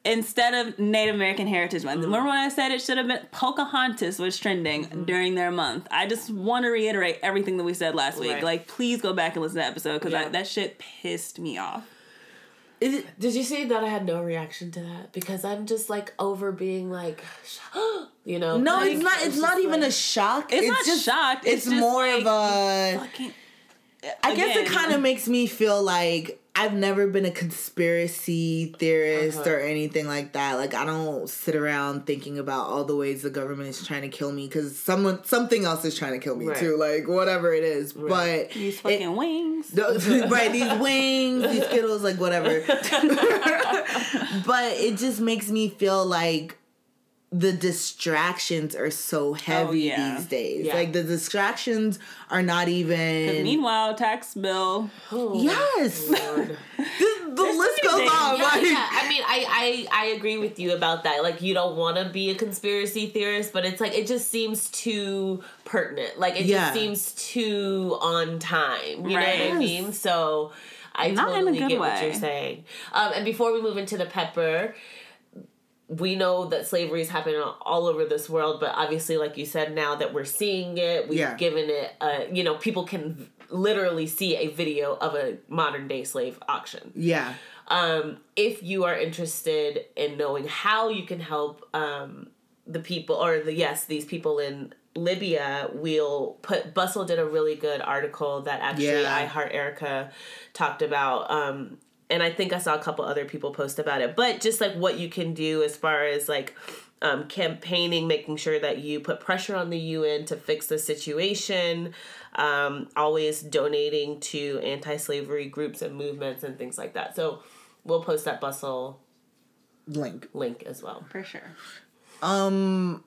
S2: instead of Native American Heritage Month. Mm. Remember when I said it should have been Pocahontas was trending mm-hmm. during their month? I just want to reiterate everything that we said last week.
S1: Right.
S2: Like, please go back and listen to that episode because
S1: Yeah.
S2: that shit pissed me off.
S3: Is it,
S1: Did you see that I had no reaction to that because I'm just like over being like, you know?
S3: no,
S1: like,
S3: it's not. It's
S1: just
S3: not even
S1: like-
S3: a shock.
S2: It's, not
S3: just,
S2: shocked.
S3: It's,
S2: just
S3: more
S2: like,
S3: of a.
S2: fucking-
S3: I guess it kind of makes me feel like I've never been a conspiracy theorist
S1: Uh-huh.
S3: or anything like that. Like I don't sit around thinking about all the ways the government is trying to kill me because someone something else is trying to kill me
S1: Right.
S3: too. Like whatever it is, but
S2: These
S3: it-
S2: fucking wings.
S3: right these wings these skittles like whatever but it just makes me feel like the distractions are so heavy
S2: yeah.
S3: these days
S1: Yeah.
S3: like the distractions are not even
S2: Meanwhile, tax bill.
S1: Oh,
S3: yes the, the list goes on
S1: yeah,
S3: like
S1: yeah. I mean, I, I I agree with you about that. Like, you don't want to be a conspiracy theorist, but it's like it just seems too pertinent. Like, it
S3: Yeah.
S1: just seems too on time. You know what I mean? So I
S2: Not in a
S1: totally
S2: good
S1: get what you're
S2: way.
S1: saying. Um, and before we move into the pepper. We know that slavery is happening all over this world, but obviously, like you said, now that we're seeing it, we've
S3: Yeah.
S1: given it, uh, you know, people can literally see a video of a modern day slave auction.
S3: yeah
S1: Um, if you are interested in knowing how you can help um, the people, or the yes, these people in Libya, we'll put. Bustle did a really good article that actually
S3: Yeah.
S1: I Heart Erica talked about. Um, and I think I saw a couple other people post about it. But just like what you can do as far as like um, campaigning, making sure that you put pressure on the UN to fix the situation, um, always donating to anti slavery groups and movements and things like that. So we'll post that bustle
S3: link
S1: link as well.
S2: For sure.
S3: Um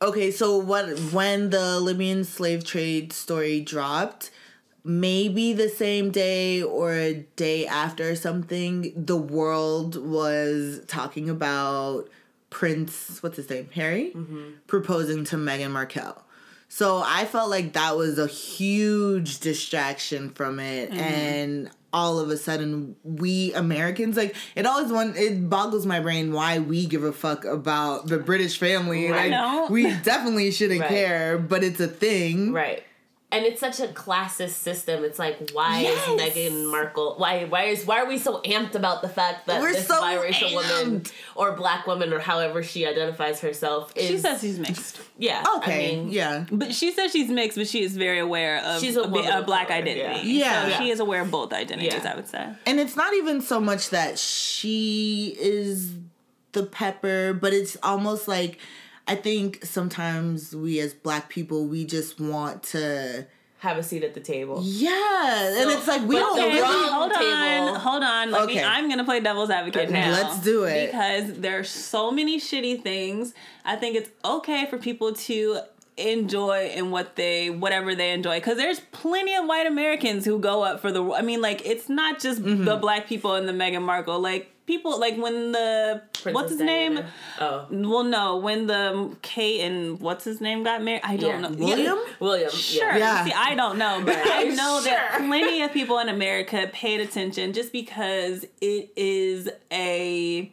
S3: okay, so what when the Libyan slave trade story dropped, maybe the same day or a day after something, the world was talking about Prince, what's his name, Harry, mm-hmm. proposing to Meghan Markle. So I felt like that was a huge distraction from it, mm-hmm. and all of a sudden we Americans like it always one it boggles my brain why we give a fuck about the British family.
S1: Right.
S3: Like
S2: No.
S3: we definitely shouldn't
S1: Right.
S3: care, but it's a thing.
S1: Right. And it's such a classist system. It's like, why
S3: Yes.
S1: is Meghan Markle? Why why is why are we so amped about the fact that
S3: We're
S1: this
S3: so
S1: biracial woman or black woman or however she identifies herself is?
S2: She says she's mixed.
S1: yeah.
S3: Okay.
S1: I mean,
S3: yeah.
S2: But she says she's mixed, but she is very aware of
S1: She's a
S2: a, a black
S1: color,
S2: identity.
S3: yeah.
S2: So
S3: Yeah.
S2: she is aware of both identities,
S1: Yeah.
S2: I would say.
S3: And it's not even so much that she is the pepper, but it's almost like I think sometimes we as black people we just want to
S1: Have a seat at the table.
S3: Yeah. and it's like we don't
S1: the
S3: really
S1: wrong
S2: hold
S1: table.
S2: on, hold on. Let me,
S3: Okay.
S2: I'm gonna play devil's advocate now.
S3: Let's do it.
S2: because there's so many shitty things. I think it's okay for people to enjoy and what they whatever they enjoy because there's plenty of white Americans who go up for the. I mean, like it's not just
S3: Mm-hmm.
S2: the black people and the Meghan Markle. Like people, like when the what's
S1: Princess
S2: his name.
S1: Oh.
S2: Well, no, when the Kate and what's his name got married, I don't
S1: Yeah.
S2: know.
S3: William?
S1: William.
S2: Sure.
S3: Yeah.
S2: See, I don't know, but I know that
S1: Sure.
S2: plenty of people in America paid attention just because it is a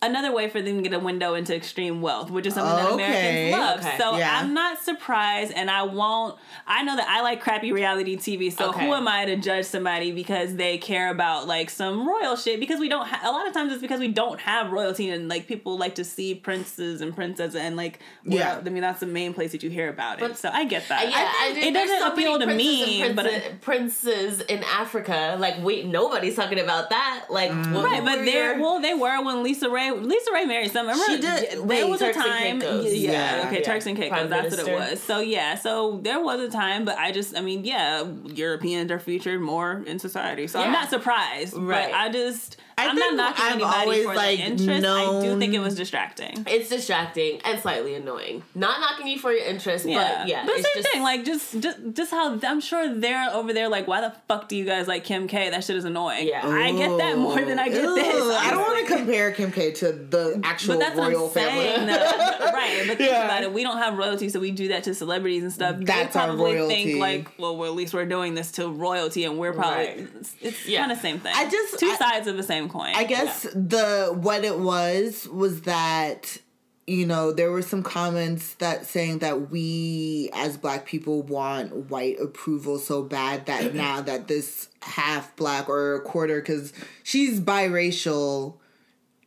S2: another way for them to get a window into extreme wealth, which is something that Americans love.
S1: Okay.
S2: So
S3: Yeah.
S2: I'm not surprised, and I won't. I know that I like crappy reality TV. So
S1: Okay.
S2: who am I to judge somebody because they care about like some royal shit? Because we don't. Ha- a lot of times it's because we don't have royalty, and like people like to see princes and princesses, and like
S3: Yeah.
S2: yeah. I mean that's the main place that you hear about it.
S1: But-
S2: so I get that.
S1: Yeah, I
S2: it
S1: mean, there's
S2: doesn't
S1: so
S2: appeal to me,
S1: and
S2: but
S1: princes, princes in Africa, like wait, nobody's talking about that. Like, mm. what,
S2: Right, but
S1: were
S2: there, well, they were when LisaRaye, LisaRaye married some. Remember,
S3: She did.
S2: There
S1: Wait,
S2: was a
S1: Turks and
S2: time, yeah,
S3: Yeah.
S2: okay,
S1: Yeah.
S2: Turks and Caicos.
S1: Prime
S2: that's what it was. So yeah, so there was a time, but I just, I mean, yeah, Europeans are featured more in society, so I'm not surprised.
S1: Right.
S2: But I just,
S3: I
S2: I am not knocking
S3: I've
S2: anybody
S3: always,
S2: for
S3: like,
S2: the interest. I do think it was distracting.
S1: it's distracting and slightly annoying. Not knocking you for your interest,
S2: Yeah,
S1: but yeah,
S2: but
S1: it's
S2: same
S1: just
S2: thing. Like just, just, just how I'm sure they're over there. Like, why the fuck do you guys like Kim K? That shit is annoying.
S1: Yeah.
S2: I get that more than I get
S3: Ooh,
S2: this.
S3: I don't want to compare Kim K to the actual
S2: But that's
S3: royal
S2: what I'm
S3: family.
S2: though. right. But think
S3: Yeah.
S2: about it. We don't have royalty, so we do that to celebrities and stuff.
S3: That's
S2: they
S3: our
S2: probably
S3: royalty.
S2: think like, well, well, at least we're doing this to royalty, and we're probably
S1: Right.
S2: it's, it's
S1: Yeah.
S2: kind of the same thing.
S3: I just-
S2: two
S3: I-
S2: sides of the same coin.
S3: I guess the what it was was that you know there were some comments that saying that we as black people want white approval so bad that now that this half black or quarter because she's biracial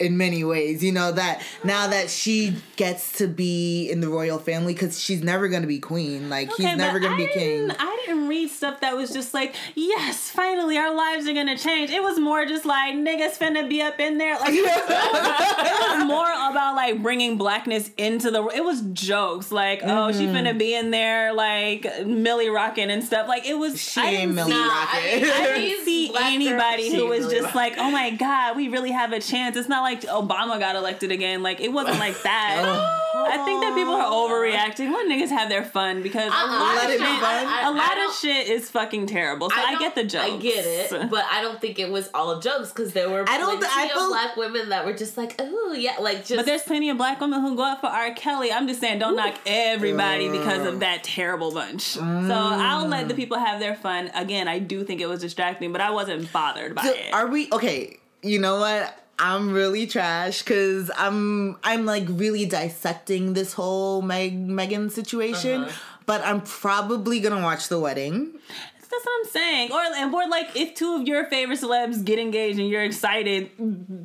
S3: in many ways you know that now that she gets to be in the royal family because she's never gonna be queen like
S2: Okay,
S3: he's never gonna
S2: I
S3: be king
S2: I didn't read stuff that was just like, yes, finally our lives are gonna change. It was more just like niggas finna be up in there. Like it was more about like bringing blackness into the. It was jokes like, oh, she
S3: Mm-hmm.
S2: finna be in there like Milly rocking and stuff. Like it was.
S3: She
S2: I
S3: ain't
S2: didn't
S3: Millie
S2: see-
S1: Nah, I
S2: I
S1: I
S2: didn't see anybody who was
S1: She
S2: just
S1: really-
S2: like, "Oh my god, we really have a chance." It's not like Obama got elected again. Like it wasn't like that. Oh. I think that people are overreacting. Let niggas have their fun because a lot,
S3: Let
S2: of
S3: it be
S2: shit,
S3: fun.
S1: I-
S2: a
S1: I
S2: lot of shit is fucking terrible. So I,
S1: don't-
S2: get the jokes.
S1: I get it, but I don't think it was all jokes because there were
S3: I don't
S1: plenty
S3: th- I
S1: of
S3: feel-
S1: black women that were just like, oh yeah, like just.
S2: But there's plenty of black women who go out for R. Kelly. I'm just saying, don't knock everybody because of that terrible bunch. So mm. I'll let the people have their fun. Again, I do think it was distracting, but I wasn't bothered by
S3: So
S2: it.
S3: are we okay? You know what? I'm really trash because I'm I'm like really dissecting this whole Meg Megan situation.
S1: Uh-huh.
S3: But I'm probably gonna watch the wedding.
S2: That's what I'm saying. Or and or like if two of your favorite celebs get engaged and you're excited,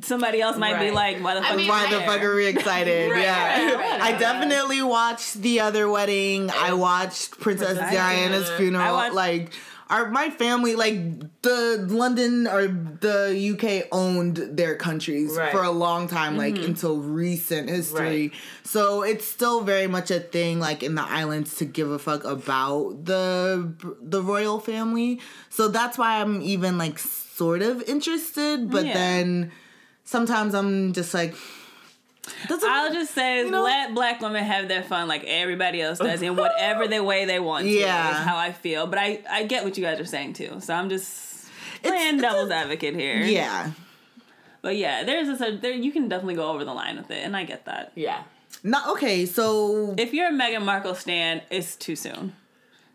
S2: somebody else might be like, "Why the
S1: I
S2: fuck?"
S1: mean,
S3: Why the fuck are we excited?
S1: Right,
S3: yeah,
S1: right, right,
S3: I definitely watched the other wedding. I watched Princess
S2: Princess
S3: Diana's funeral.
S2: I watched-
S3: like our my family like the London or the UK owned their countries
S1: Right.
S3: for a long time, like mm-hmm. until recent history.
S1: Right.
S3: So it's still very much a thing, like in the islands, to give a fuck about the the royal family. So that's why I'm even like sort of interested, but
S2: Yeah.
S3: then sometimes I'm just like. Doesn't-
S2: I'll just say
S3: You know?
S2: let black women have their fun like everybody else does in whatever the way they want to.
S3: Yeah.
S2: is how I feel. But I I get what you guys are saying too. So I'm just playing
S3: it's
S2: devil's
S3: a-
S2: advocate here.
S3: yeah.
S2: But yeah, there's this there you can definitely go over the line with it, and I get that.
S1: Yeah.
S3: Not okay. So
S2: If you're a Meghan Markle stan, it's too soon.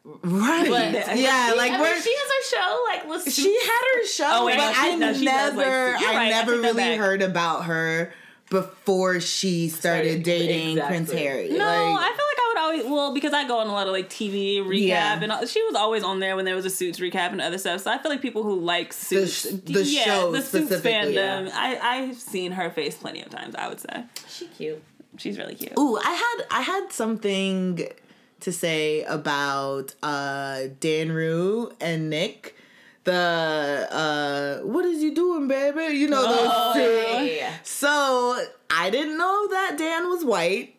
S3: right,
S1: But-
S3: yeah, like
S1: I
S3: we're
S1: mean, she has her show. Like, let's
S3: she had her show,
S2: Oh, wait,
S3: but
S2: no, she-
S3: I
S2: no, she does, like,
S3: never, I
S2: right,
S3: never
S2: take that
S3: really heard about her before she started,
S1: Started-
S3: dating
S1: exactly.
S3: Prince Harry.
S2: No,
S3: like,
S2: I feel like I would always well because I go on a lot of like TV recap
S3: Yeah.
S2: and all, she was always on there when there was a Suits recap and other stuff. So I feel like people who like Suits,
S3: sh- the show
S2: the Suits fandom,
S3: yeah.
S2: I I've seen her face plenty of times. I would say
S1: She cute.
S2: she's really cute.
S3: Ooh, I had I had something to say about uh Dan Rue and Nick. The uh what is you doing, baby? You know those
S2: Oh,
S1: yeah.
S3: So I didn't know that Dan was white.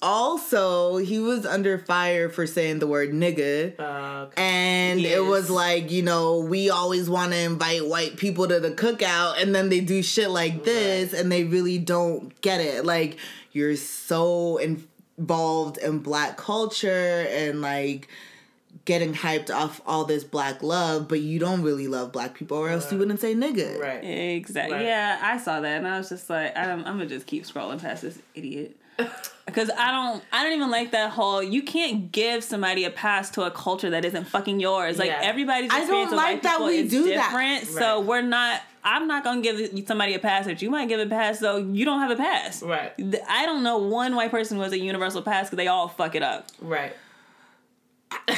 S3: Also, he was under fire for saying the word nigga.
S1: Uh,
S3: And
S2: He
S3: it was like, you know, we always want to invite white people to the cookout, and then they do shit like this, and they really don't get it. Like, you're so involved in black culture and like getting hyped off all this black love, but you don't really love black people, or else you wouldn't say nigga.
S1: right.
S2: Exactly.
S1: Right.
S2: Yeah, I saw that and I was just like, I'm, I'm gonna just keep scrolling past this idiot. Because I don't, I don't even like that whole. You can't give somebody a pass to a culture that isn't fucking yours. Like
S1: Yeah.
S2: everybody's
S3: I don't
S2: experience of
S3: like
S2: white
S3: that
S2: people
S3: we
S2: is
S3: do that.
S2: different. So
S1: Right.
S2: we're not. I'm not gonna give somebody a pass that you might give a pass. So you don't have a pass.
S1: Right.
S2: I don't know one white person who has a universal pass because they all fuck it up.
S1: Right.
S2: I'm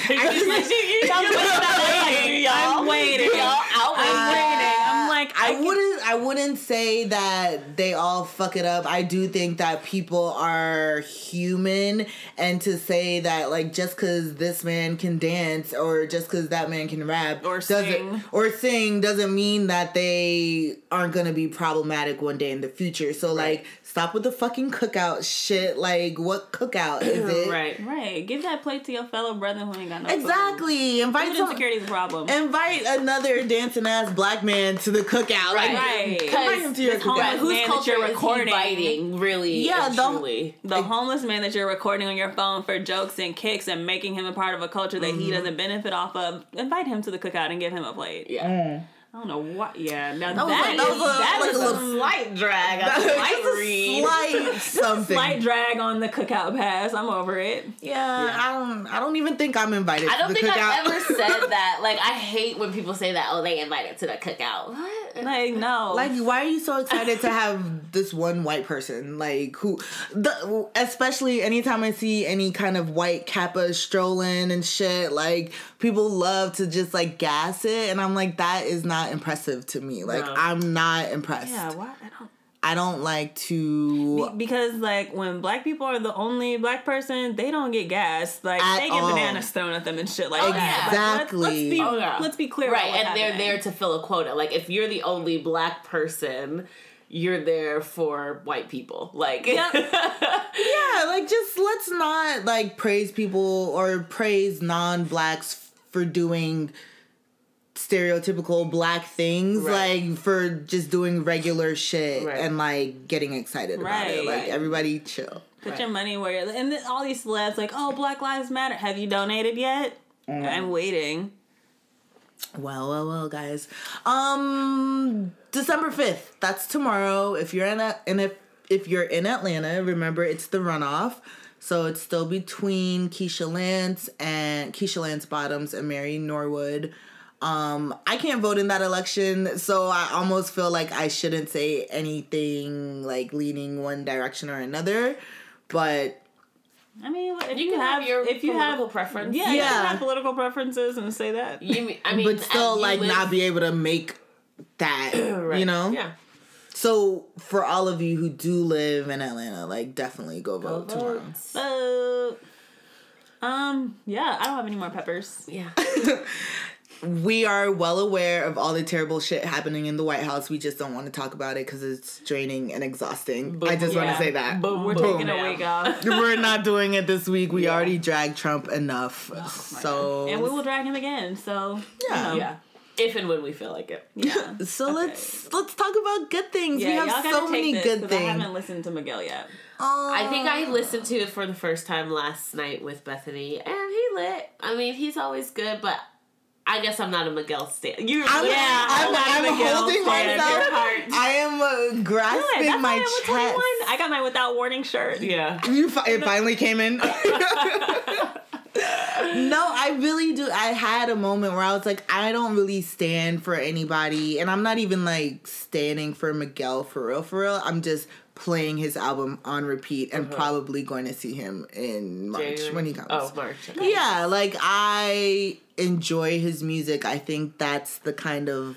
S2: waiting. I'm waiting. I'm like,
S3: I,
S2: can-
S3: wouldn't I wouldn't say that they all fuck it up. I do think that people are human and to say that like just cuz this man can dance or just cuz that man can rap
S2: Or sing.
S3: or sing doesn't mean that they aren't going to be problematic one day in the future. So like stop with the fucking cookout shit. Like what cookout is it?
S1: Right.
S2: Right. Give that plate to your fellow brother who ain't got no food.
S3: Exactly. Invite
S2: Food
S3: some
S2: insecurity is a problem.
S3: invite another dancing ass black man to the cookout. Like
S2: Right.
S3: invite him to your cookout.
S2: homeless
S1: Whose
S2: man that
S1: culture
S2: you're recording.
S1: inviting, really?
S3: Yeah, the-
S1: truly.
S2: the homeless man that you're recording on your phone for jokes and kicks and making him a part of a culture that he mm-hmm. doesn't benefit off of, invite him to the cookout and give him a plate.
S1: Yeah. Mm.
S2: I don't know what. Yeah, now
S3: was
S2: that
S3: that
S2: is-
S3: was a-
S2: that
S3: like a
S2: a
S1: Slight drag. A
S3: That's
S1: slight
S3: a
S1: read.
S3: slight something.
S2: slight drag on the cookout pass. I'm over it.
S3: yeah, I don't. I don't even think I'm invited.
S1: I
S3: to
S1: don't
S3: the
S1: think
S3: cookout.
S1: I've ever said that. Like, I hate when people say that. Oh, they invited to the cookout. What?
S2: Like no,
S3: like, why are you so excited to have this one white person? Like, who? The, especially anytime I see any kind of white kappa strolling and shit, like people love to just like gas it, and I'm like, that is not impressive to me. Like,
S1: No.
S3: I'm not impressed.
S2: yeah, why? I don't.
S3: I don't like to.
S2: Be- because like when black people are the only black person, they don't get gas. Like
S3: At
S2: they get
S3: all.
S2: bananas thrown at them and shit like oh, that.
S3: Exactly.
S2: Like, let's, let's be
S1: Oh, yeah.
S2: let's be clear.
S1: Right,
S2: about what's
S1: and they're there to fill a quota. Like, if you're the only black person, you're there for white people. Like,
S2: Yeah.
S3: Yeah, like just let's not like praise people or praise non-blacks for doing stereotypical black things
S1: Right.
S3: like for just doing regular shit
S1: Right.
S3: and like getting excited about it like everybody chill
S2: Put
S1: Right.
S2: your money where and then all these celebs like, oh, Black Lives Matter. Have you donated yet?
S3: Mm.
S2: I'm waiting.
S3: well well well guys um december 5th that's tomorrow if you're in a and if if you're in atlanta remember it's the runoff so it's still between keisha lance and keisha lance bottoms and mary norwood um i can't vote in that election so i almost feel like i shouldn't say anything like leaning one direction or another but
S2: I mean, if you,
S1: You can have your
S2: if you
S1: political
S2: have
S1: preference.
S2: yeah, you
S3: Yeah.
S2: can have political preferences and say that.
S1: You mean, I mean,
S3: but still like
S1: live-
S3: not be able to make that
S1: Right.
S3: you know
S1: Yeah.
S3: So for all of you who do live in Atlanta, like definitely go vote tomorrow.
S2: But Um, yeah, I don't have any more peppers.
S1: Yeah.
S3: we are well aware of all the terrible shit happening in the White House. We just don't want to talk about it because it's draining and exhausting. I just want to say that.
S1: Boom,
S2: We're
S1: boom.
S2: taking a week off.
S3: We're not doing it this week. We
S2: Yeah.
S3: already dragged Trump enough. Oh, so
S2: And we will drag him again, so
S3: Yeah.
S2: you know.
S1: Yeah. If and when we feel like it.
S2: Yeah.
S3: So
S2: Okay.
S3: let's let's talk about good things.
S2: Yeah,
S3: we have so many
S2: this,
S3: good
S2: 'cause
S3: things.
S2: I haven't listened to Miguel yet.
S3: Oh.
S1: I think I listened to it for the first time last night with Bethany, and he lit. I mean, he's always good, but I guess I'm not a Miguel stan. You,
S3: I'm,
S2: Yeah,
S3: I'm,
S2: I'm not
S3: I'm
S2: Miguel
S3: holding
S2: fan.
S3: myself.
S1: Your heart.
S3: I am uh,
S2: Good.
S3: grasping
S2: That's
S3: my
S2: why I'm 21.
S3: chest.
S2: I got my without warning shirt.
S1: Yeah.
S3: You fi- it finally came in. no, I really do. I had a moment where I was like, I don't really stand for anybody, and I'm not even like standing for Miguel for real, for real. I'm just playing his album on repeat and probably going to see him in March
S1: January?
S3: when he comes.
S1: Oh, March. okay.
S3: Yeah, like I enjoy his music. I think that's the kind of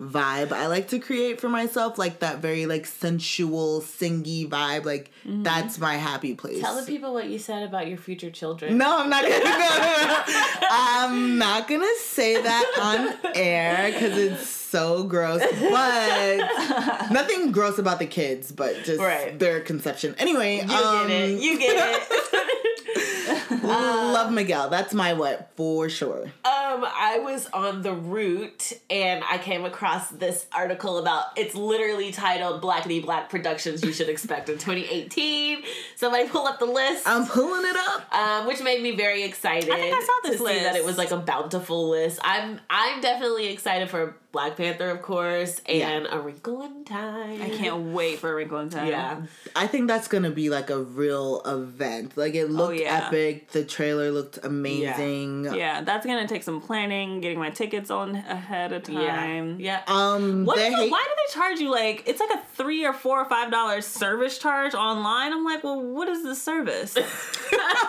S3: vibe I like to create for myself, like that very like sensual, singy vibe. Like mm-hmm. that's my happy place.
S1: Tell the people what you said about your future children.
S3: No, I'm not gonna. No, no, no. I'm not gonna say that on air because it's so gross. But nothing gross about the kids, but just
S1: Right.
S3: their conception. Anyway,
S1: You
S3: um,
S1: get it. You get it.
S3: love Miguel. That's my what for sure.
S1: Um, I was on the Root and I came across this article about it's literally titled Blackity Black Productions You Should Expect in 2018. Somebody pull up the list.
S3: I'm pulling it up.
S1: um, which made me very excited.
S2: I think I saw this
S1: to see that it was like a bountiful list. I'm I'm definitely excited for Black Panther, of course, and A Wrinkle in Time.
S2: I can't wait for a Wrinkle in Time.
S1: Yeah,
S3: I think that's gonna be like a real event. Like it looked
S2: Oh, yeah.
S3: epic. The trailer looked amazing.
S2: Yeah, that's gonna take some planning, getting my tickets on ahead of time.
S1: yeah.
S3: Um,
S2: What
S3: they
S2: is it-
S3: hate-
S2: why do they charge you like it's like a three or four or five dollars service charge online? I'm like, well, what is the service?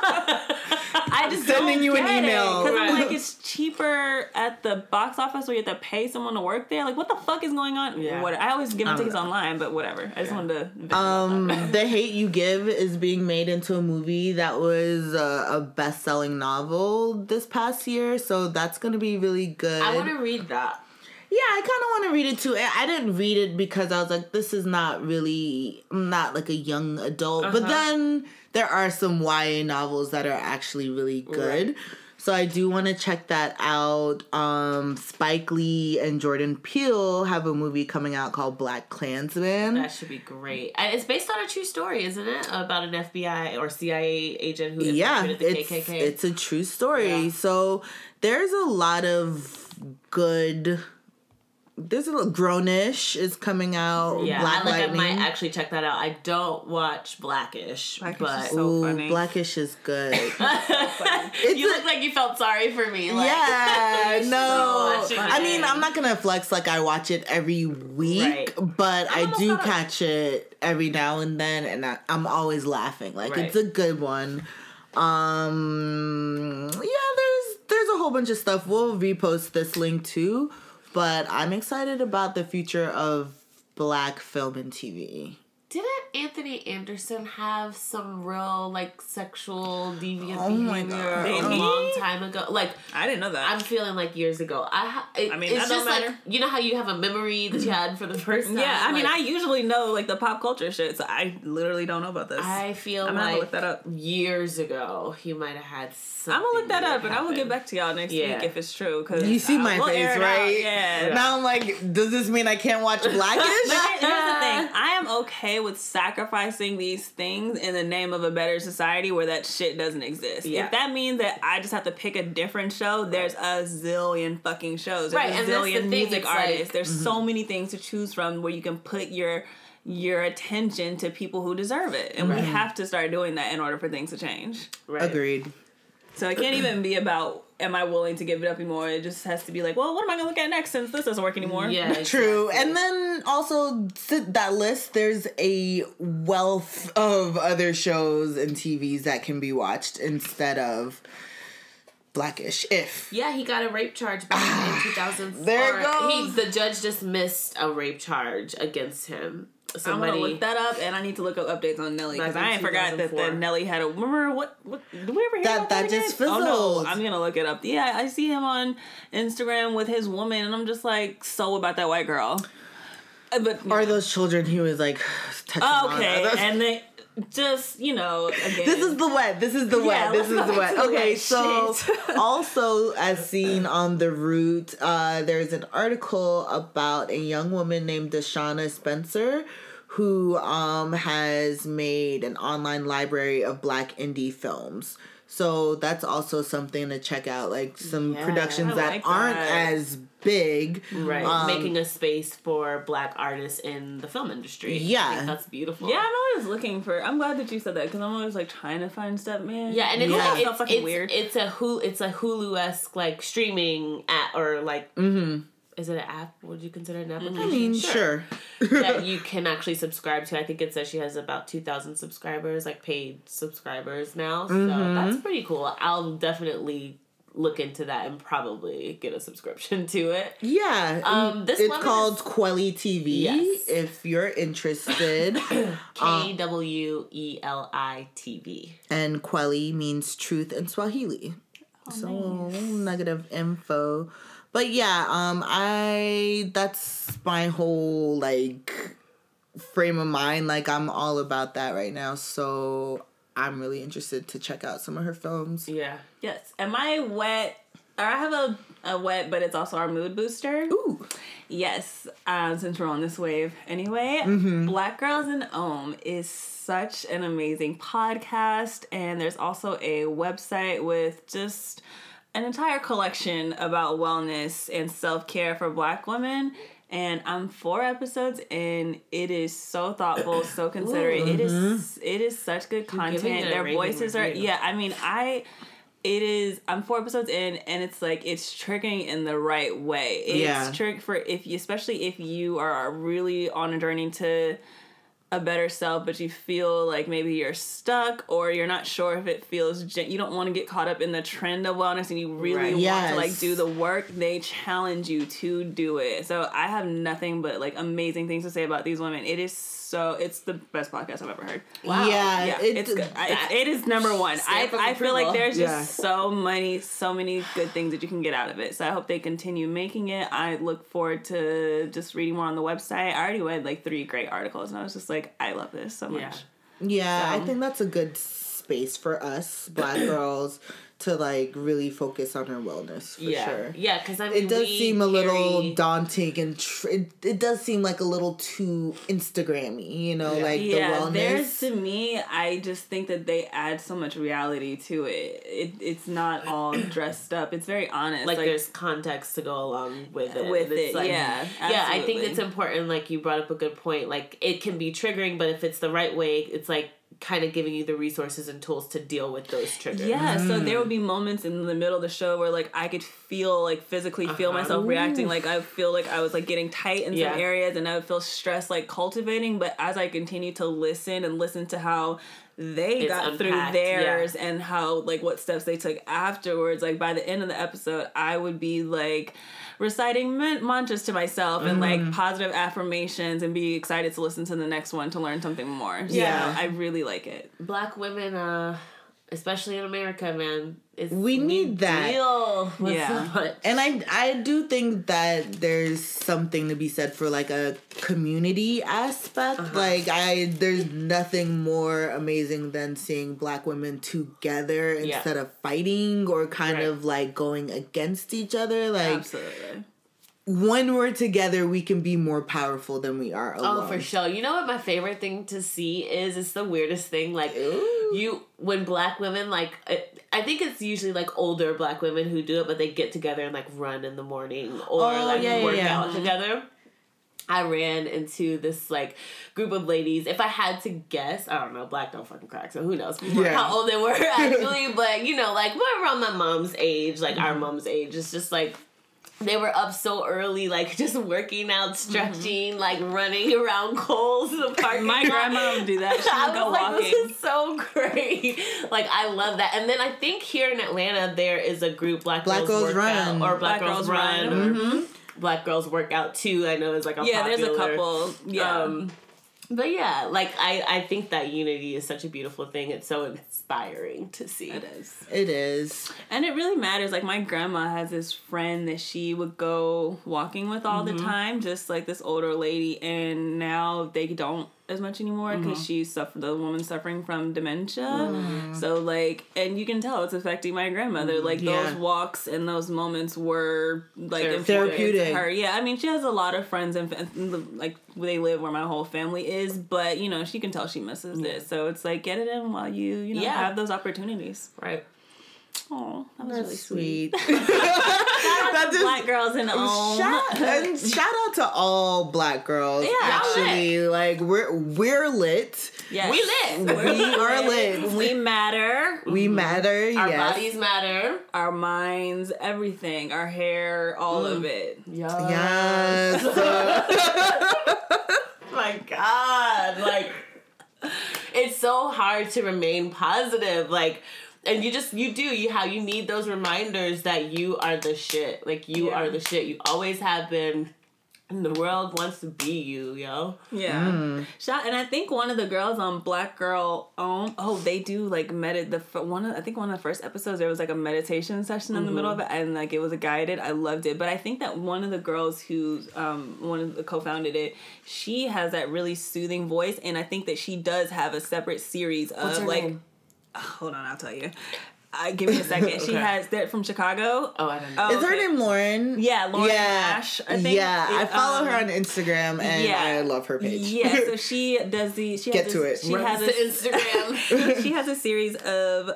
S2: I just
S3: Sending
S2: don't
S3: you an email.
S2: because I'm like it's cheaper at the box office where you have to pay someone to work there. Like, what the fuck is going on?
S1: Yeah.
S2: What I always give my tickets
S3: know.
S2: online, but whatever. I just wanted to.
S3: Um. The Hate You Give is being made into a movie that was a, a best selling novel this past year, so that's gonna be really good.
S1: I want to read that.
S3: yeah, I kind of want to read it too. I didn't read it because I was like, this is not really, I'm not like a young adult. But
S1: Uh-huh.
S3: then there are some YA novels that are actually really good.
S1: Right.
S3: So I do want to check that out. Um, Spike Lee and Jordan Peele have a movie coming out called Black Klansman.
S1: That should be great. And it's based on a true story, isn't it? About an FBI or CIA agent who
S3: yeah,
S1: the
S3: it's
S1: KKK.
S3: it's a true story.
S1: Yeah.
S3: So there's a lot of good. There's a little Grownish is coming out.
S1: yeah,
S3: Black
S1: I, like, I might actually check that out. I don't watch Blackish,
S2: Blackish
S1: but
S2: is so
S3: Ooh,
S2: funny.
S3: Blackish is good.
S1: you
S3: a-
S1: look like you felt sorry for me. Like,
S3: yeah, no.
S1: still
S3: I mean. I'm not gonna flex like I watch it every week,
S1: Right.
S3: but I
S2: almost
S3: do
S2: caught
S3: catch it every now and then, and I, I'm always laughing. Like
S1: Right.
S3: it's a good one. Um, yeah, there's there's a whole bunch of stuff. We'll repost this link too, but I'm excited about the future of black film and TV.
S1: Didn't Anthony Anderson have some real like sexual deviant
S3: Oh
S1: behavior a long time ago? Like
S2: I didn't know that.
S1: I'm feeling like years ago. I ha- it,
S2: I mean,
S1: it's
S2: that
S1: just
S2: don't
S1: like you know how you have a memory that you had for the first time.
S2: yeah, I mean, I usually know like the pop culture shit, so I literally don't know about this.
S1: I feel
S2: I'm gonna have to
S1: like
S2: look that up.
S1: years ago he might have had something.
S2: I'm gonna look that
S1: weird
S2: up, and I will get back to y'all next
S1: Yeah.
S2: week if it's true. Cause
S3: You see my face, right?
S2: Yeah.
S3: Now I'm like, does this mean I can't watch Blackish?
S2: Here's the thing. I am okay with sacrificing these things in the name of a better society where that shit doesn't exist.
S1: Yeah.
S2: If that means that I just have to pick a different show, there's a zillion fucking shows. There's
S1: Right,
S2: a
S1: and that's the
S2: zillion
S1: thing,
S2: music
S1: it's like-
S2: artists. there's so mm-hmm. many things to choose from where you can put your your attention to people who deserve it. And we have to start doing that in order for things to change.
S1: Right.
S3: Agreed.
S2: So it can't even be about am I willing to give it up anymore? It just has to be like, well, what am I gonna look at next since this doesn't work anymore?
S1: Yeah,
S3: True. And then also that list, there's a wealth of other shows and TVs that can be watched instead of Blackish. If
S1: Yeah, he got a rape charge back in ah, 2000.
S3: There it goes.
S1: He, the judge dismissed a rape charge against him somebody.
S2: I'm gonna look that up, and I need to look up updates on Nelly because I ain't forgot that the Nelly had a. Remember what? What did we ever hear
S3: That-
S2: about
S3: that
S2: that?
S3: just
S2: again? Oh no, I'm gonna look it up. Yeah, I see him on Instagram with his woman, and I'm just like so about that white girl. Uh, But
S3: Are those children he was like touching on.
S2: okay, and they just you know again.
S3: This is the wet. This is the
S2: Yeah,
S3: wet. This is the wet. Okay,
S2: wet
S3: so also as seen on the Root, uh, there's an article about a young woman named DeShuna Spencer who um, has made an online library of black indie films. So that's also something to check out, like some
S1: Yeah,
S3: productions that
S2: like
S3: aren't
S2: that.
S3: as big.
S1: Right,
S3: Um,
S1: making a space for black artists in the film industry. I
S3: Yeah.
S1: think that's beautiful.
S2: Yeah, I'm always looking for. I'm glad that you said that because I'm always like trying to find stuff, man.
S1: Yeah, and it's
S3: Yeah.
S1: it's,
S2: so fucking
S1: it's,
S2: weird.
S1: it's a Hulu it's a Hulu esque like streaming app or like
S3: Mm-hmm.
S1: Is it an app? Would you consider it an application?
S3: I mean, sure.
S1: that you can actually subscribe to. I think it says she has about two thousand subscribers, like paid subscribers now. So
S3: Mm-hmm.
S1: that's pretty cool. I'll definitely look into that and probably get a subscription to it.
S3: Yeah,
S1: Um, this
S3: it's
S1: woman
S3: called
S1: is-
S3: Kweli TV.
S1: Yes.
S3: If you're interested,
S1: K W E L I T V.
S3: and Kweli means truth in Swahili. so negative info, but yeah, um, I that's my whole like frame of mind. Like I'm all about that right now. So I'm really interested to check out some of her films.
S1: Yeah.
S2: Yes. Am I wet? Or I have a, a wet, but it's also our mood booster.
S3: Ooh,
S2: Yes. Um, since we're on this wave anyway,
S3: Mm-hmm.
S2: Black Girls in Om is such an amazing podcast. And there's also a website with just an entire collection about wellness and self care for black women. And I'm four episodes in. It is so thoughtful, so considerate. It is it is such good content. Their voices are
S1: review.
S2: yeah. I mean, I it is i'm four episodes in and it's like it's triggering in the right way it's
S3: Yeah.
S2: trick for if you especially if you are really on a journey to a better self but you feel like maybe you're stuck or you're not sure if it feels gen- you don't want to get caught up in the trend of wellness and you really
S1: Right.
S2: want to like do the work they challenge you to do it. So i have nothing but like amazing things to say about these women. It is so it's the best podcast i've ever heard
S1: Wow.
S3: yeah,
S2: yeah,
S3: it-
S2: it's good. I, it's, number one. I, I feel like there's just
S3: Yeah.
S2: so many so many good things that you can get out of it. So I hope they continue making it. I look forward to just reading more on the website. I already read like three great articles, and I was just like, I love this so much.
S1: Yeah.
S3: Yeah, I think that's a good space for us black girls to like really focus on her wellness for
S1: yeah.
S3: sure.
S1: Yeah, because I mean,
S3: It does
S1: we
S3: seem a little daunting and tr- it, it does seem like a little too Instagrammy, you know,
S1: Yeah.
S3: like
S2: Yeah,
S3: the wellness.
S2: there's
S3: wellness.
S2: to me. I just think that they add so much reality to it. It it's not all dressed up. It's very honest.
S1: like, there's context to go along with it.
S2: With
S1: It's
S2: it,
S1: like-
S2: yeah,
S1: Yeah, I think it's important. Like you brought up a good point. Like it can be triggering, but if it's the right way, it's like kind of giving you the resources and tools to deal with those triggers.
S2: Yeah, so there
S3: Mm.
S2: would be moments in the middle of the show where like I could feel like physically feel
S1: Uh-huh.
S2: myself reacting like I feel like I was like getting tight in
S1: Yeah.
S2: some areas and I would feel stress like cultivating, but as I continue to listen and listen to how they
S1: It's
S2: got through
S1: unpacked,
S2: theirs and how like what steps they took afterwards, like by the end of the episode, I would be like reciting man- mantras to myself and
S1: Mm-hmm.
S2: like positive affirmations and be excited to listen to the next one to learn something more. So
S3: Yeah.
S2: I really like it.
S1: Black women, uh, especially in America, man, it's,
S3: We need that.
S2: Yeah.
S1: so
S3: and I I do think that there's something to be said for like a community aspect.
S1: Uh-huh.
S3: Like I there's nothing more amazing than seeing black women together
S1: Yeah.
S3: instead of fighting or kind
S1: Right.
S3: of like going against each other. Like
S2: Absolutely.
S3: when we're together we can be more powerful than we are alone.
S1: Oh, for sure. You know what my favorite thing to see is? It's the weirdest thing. Like
S3: Ooh.
S1: you, when black women like, I think it's usually like older black women who do it, but they get together and like run in the morning or
S3: Oh,
S1: like
S3: yeah,
S1: work
S3: yeah.
S1: out together. I ran into this like group of ladies. If I had to guess, I don't know, black don't fucking crack, so who knows how old they were actually, but you know, like we're around my mom's age, like
S3: Mm-hmm.
S1: our mom's age. It's just like they were up so early, like just working out, stretching, like running around Kohl's in the parking
S2: My
S1: lot.
S2: grandma would do that. She
S1: I
S2: would
S1: was
S2: go
S1: like,
S2: walking.
S1: this is so great. Like, I love that. And then I think here in Atlanta, there is a group, Black,
S3: Black
S1: Girls,
S3: Girls
S1: Workout,
S3: Run.
S1: or Black, Girls, Run, or
S3: Mm-hmm.
S1: Black Girls Workout too. I know is like a
S2: yeah, there's a couple. Yeah.
S1: Um, but yeah, like I, I think that unity is such a beautiful thing. It's so inspiring to see.
S2: It is.
S3: It is.
S2: And it really matters. Like my grandma has this friend that she would go walking with all the mm-hmm. time, just like this older lady, and now they don't as much anymore because mm-hmm. she's suffer the woman suffering from dementia. Mm-hmm. So like, and you can tell it's affecting my grandmother. Mm-hmm. Like
S3: Yeah.
S2: those walks and those moments were like important to
S3: Therapeutic.
S2: Her, yeah. I mean, she has a lot of friends and, and like they live where my whole family is, but you know she can tell she misses it. So it's like get it in while you you know
S1: Yeah.
S2: have those opportunities.
S1: Right.
S2: Oh, that was
S3: That's
S2: really sweet.
S3: sweet.
S2: That's
S3: just-
S2: black girls in Om.
S3: Shout, and shout out to all black girls.
S2: Yeah.
S3: actually, like we're we're lit.
S2: Yes.
S1: We lit.
S3: We are lit.
S2: We matter.
S3: We matter.
S1: Our
S3: yes.
S1: bodies matter.
S2: Our minds, everything, our hair, all
S3: Mm.
S2: of it.
S3: Yes. Uh,
S1: my god like it's so hard to remain positive like and you just you do you how you need those reminders that you are the shit like you
S2: Yeah.
S1: are the shit you always have been and the world wants to be you yo
S2: Yeah.
S3: Mm.
S2: Shout, and I think one of the girls on Black Girl Om, oh, they do like medit the one of, I think one of the first episodes there was like a meditation session in the middle of it and like it was a guided. I loved it. But I think that one of the girls who um one of the co-founded it, she has that really soothing voice and I think that she does have a separate series of
S1: What's her
S2: like
S1: name?
S2: Hold on, I'll tell you. I give me a second. She has they're from Chicago.
S1: oh i don't know
S2: Oh,
S3: Is her
S2: okay.
S3: name Lauren?
S2: Yeah, Lauren
S3: yeah.
S2: Ash, I think.
S3: Yeah, I follow
S2: um,
S3: her on Instagram and
S2: yeah.
S3: I love her page.
S2: Yeah, so she does the she
S3: Get
S2: has
S3: to
S2: this-
S3: it.
S2: She
S1: Runs
S2: has
S1: to
S2: a,
S1: instagram
S2: she has a series of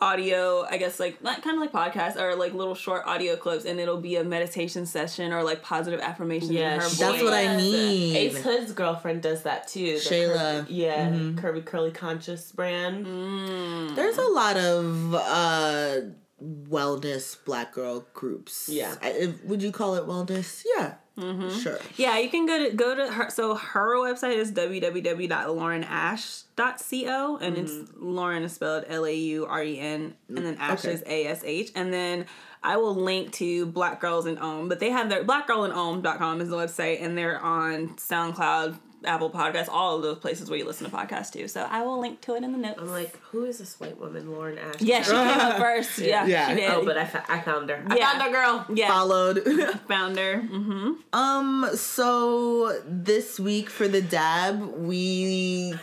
S2: audio, I guess like not kind of like podcasts or like little short audio clips, and it'll be a meditation session or like positive affirmations
S1: Yeah,
S2: in her voice.
S3: That's what I
S1: Yes.
S3: need.
S1: Ace Hood's girlfriend does that too. the
S3: Shelah.
S1: Curvy- yeah, Curvy Curly Conscious brand.
S2: Mm.
S3: There's a lot of uh wellness black girl groups.
S1: Yeah.
S3: I, would you call it wellness? Yeah.
S2: Mm-hmm.
S3: Sure.
S2: Yeah, you can go to go to her. So her website is www.laurenash.co, and it's Lauren is spelled L A U R E N, and then Ash
S3: Okay.
S2: is A S H, and then I will link to Black Girls in Om, but they have their blackgirlinom.com is the website, and they're on SoundCloud, Apple Podcasts, all of those places where you listen to podcasts too. So I will link to it in the notes.
S1: I'm like, who is this white woman, Lauren Ash?
S2: yeah, she came up first. Yeah,
S3: Yeah.
S2: she did.
S1: Oh, but I, fa- I found her. I found her, girl.
S2: yeah,
S3: Followed.
S2: found her. Mm-hmm.
S3: um. So this week for the dab, we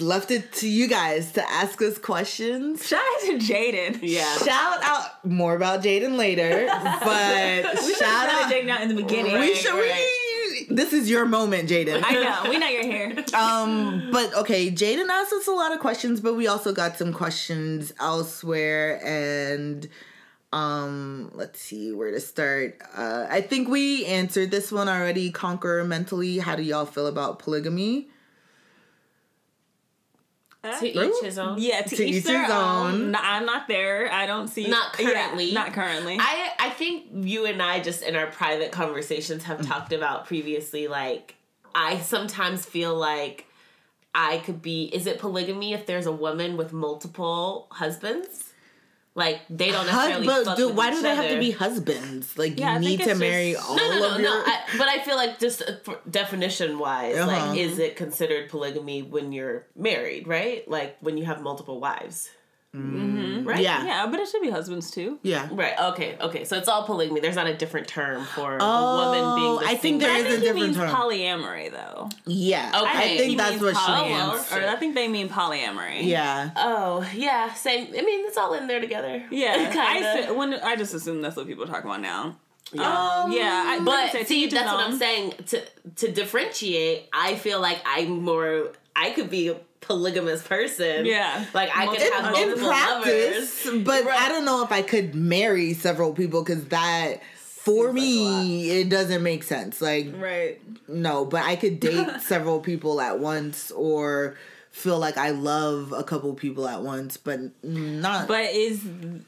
S3: left it to you guys to ask us questions.
S2: Shout out to Jaden.
S1: Yeah.
S3: Shout out more about Jaden later, but
S2: We
S3: shout
S2: have
S3: out.
S2: Jaden out in the beginning.
S3: we
S1: Right,
S3: should.
S1: right.
S3: We, this is your moment, Jaden.
S2: I know. We know you're here.
S3: Um, but okay, Jaden asked us a lot of questions, but we also got some questions elsewhere, and um, let's see where to start. Uh, I think we answered this one already. Conquer mentally. How do y'all feel about polygamy?
S1: To each his own.
S2: Yeah, to,
S3: To
S2: each,
S3: each
S2: their
S3: his
S2: own.
S3: own.
S2: No, I'm not there. I don't see.
S1: Not
S2: Yeah,
S1: currently.
S2: not currently.
S1: I I think you and I just in our private conversations have mm. talked about previously like I sometimes feel like I could be is it polygamy if there's a woman with multiple husbands? Like they don't necessarily
S3: Hus- but do, why do they have to be husbands? Like
S2: Yeah,
S3: you need to
S2: it's
S3: marry
S2: just-
S3: all
S1: no, no, no,
S3: of
S1: no. I, but I feel like just uh, definition wise,
S3: Uh-huh.
S1: like, is it considered polygamy when you're married, right? Like when you have multiple wives,
S2: Mhm.
S1: right?
S3: Yeah.
S2: Yeah, but it should be husbands too.
S3: yeah.
S1: Right. Okay. Okay. So it's all polygamy. There's not a different term for
S3: Oh,
S1: the woman being. The
S3: I think
S1: there is
S3: there
S2: I
S3: is a
S2: think he
S3: different
S2: means
S3: term.
S2: polyamory though.
S3: Yeah.
S1: Okay.
S3: I
S1: He
S3: think that's
S2: means
S3: what she means.
S2: Or I think they mean polyamory.
S3: Yeah.
S1: Oh yeah, same. I mean, it's all in there together.
S2: Yeah, I,
S1: Kinda.
S2: when, I just assume that's what people talk about now.
S1: Yeah.
S2: Um, yeah, I,
S1: But
S2: like I said, to
S1: see, that's what. I'm saying. To to differentiate, I feel like I'm more. I could be a polygamous person.
S2: Yeah.
S1: Like I could
S2: In-
S1: have
S3: in
S1: multiple
S3: practice,
S1: lovers.
S3: but
S1: Right.
S3: I don't know if I could marry several people because that for
S1: like
S3: me it doesn't make sense. Like
S2: Right.
S3: no, but I could date several people at once or feel like I love a couple people at once, but not.
S2: But is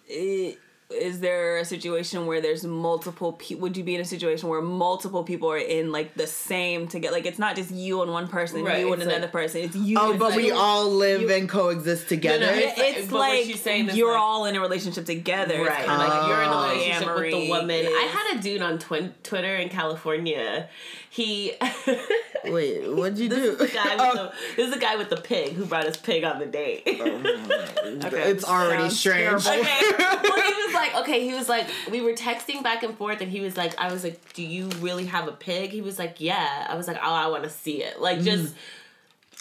S2: it, is there a situation where there's multiple people? Would you be in a situation where multiple people are in like the same together? Like it's not just you and one person,
S1: Right,
S2: you and
S1: it's
S2: another
S1: like-
S2: person. It's you.
S3: Oh,
S2: and
S3: but we all live and coexist together.
S1: no,
S2: It- It's
S1: But what
S2: like
S1: she's saying
S2: you're
S1: like-
S2: all in a relationship together. It's
S1: Right,
S2: kinda
S1: like you're in a
S3: Oh.
S1: relationship with the
S2: polyamory
S1: woman. I had a dude on twin- Twitter in California. He
S3: Wait, what'd you
S1: This
S3: do?
S1: is the guy with
S3: Oh,
S1: the this is the guy with the pig who brought his pig on the date.
S2: Oh, okay.
S3: it's already
S2: Sounds
S3: strange.
S2: terrible.
S1: Okay. well, he was like, okay, he was like, we were texting back and forth, and he was like, I was like, do you really have a pig? He was like, yeah. I was like, oh, I want to see it. Like, mm-hmm. just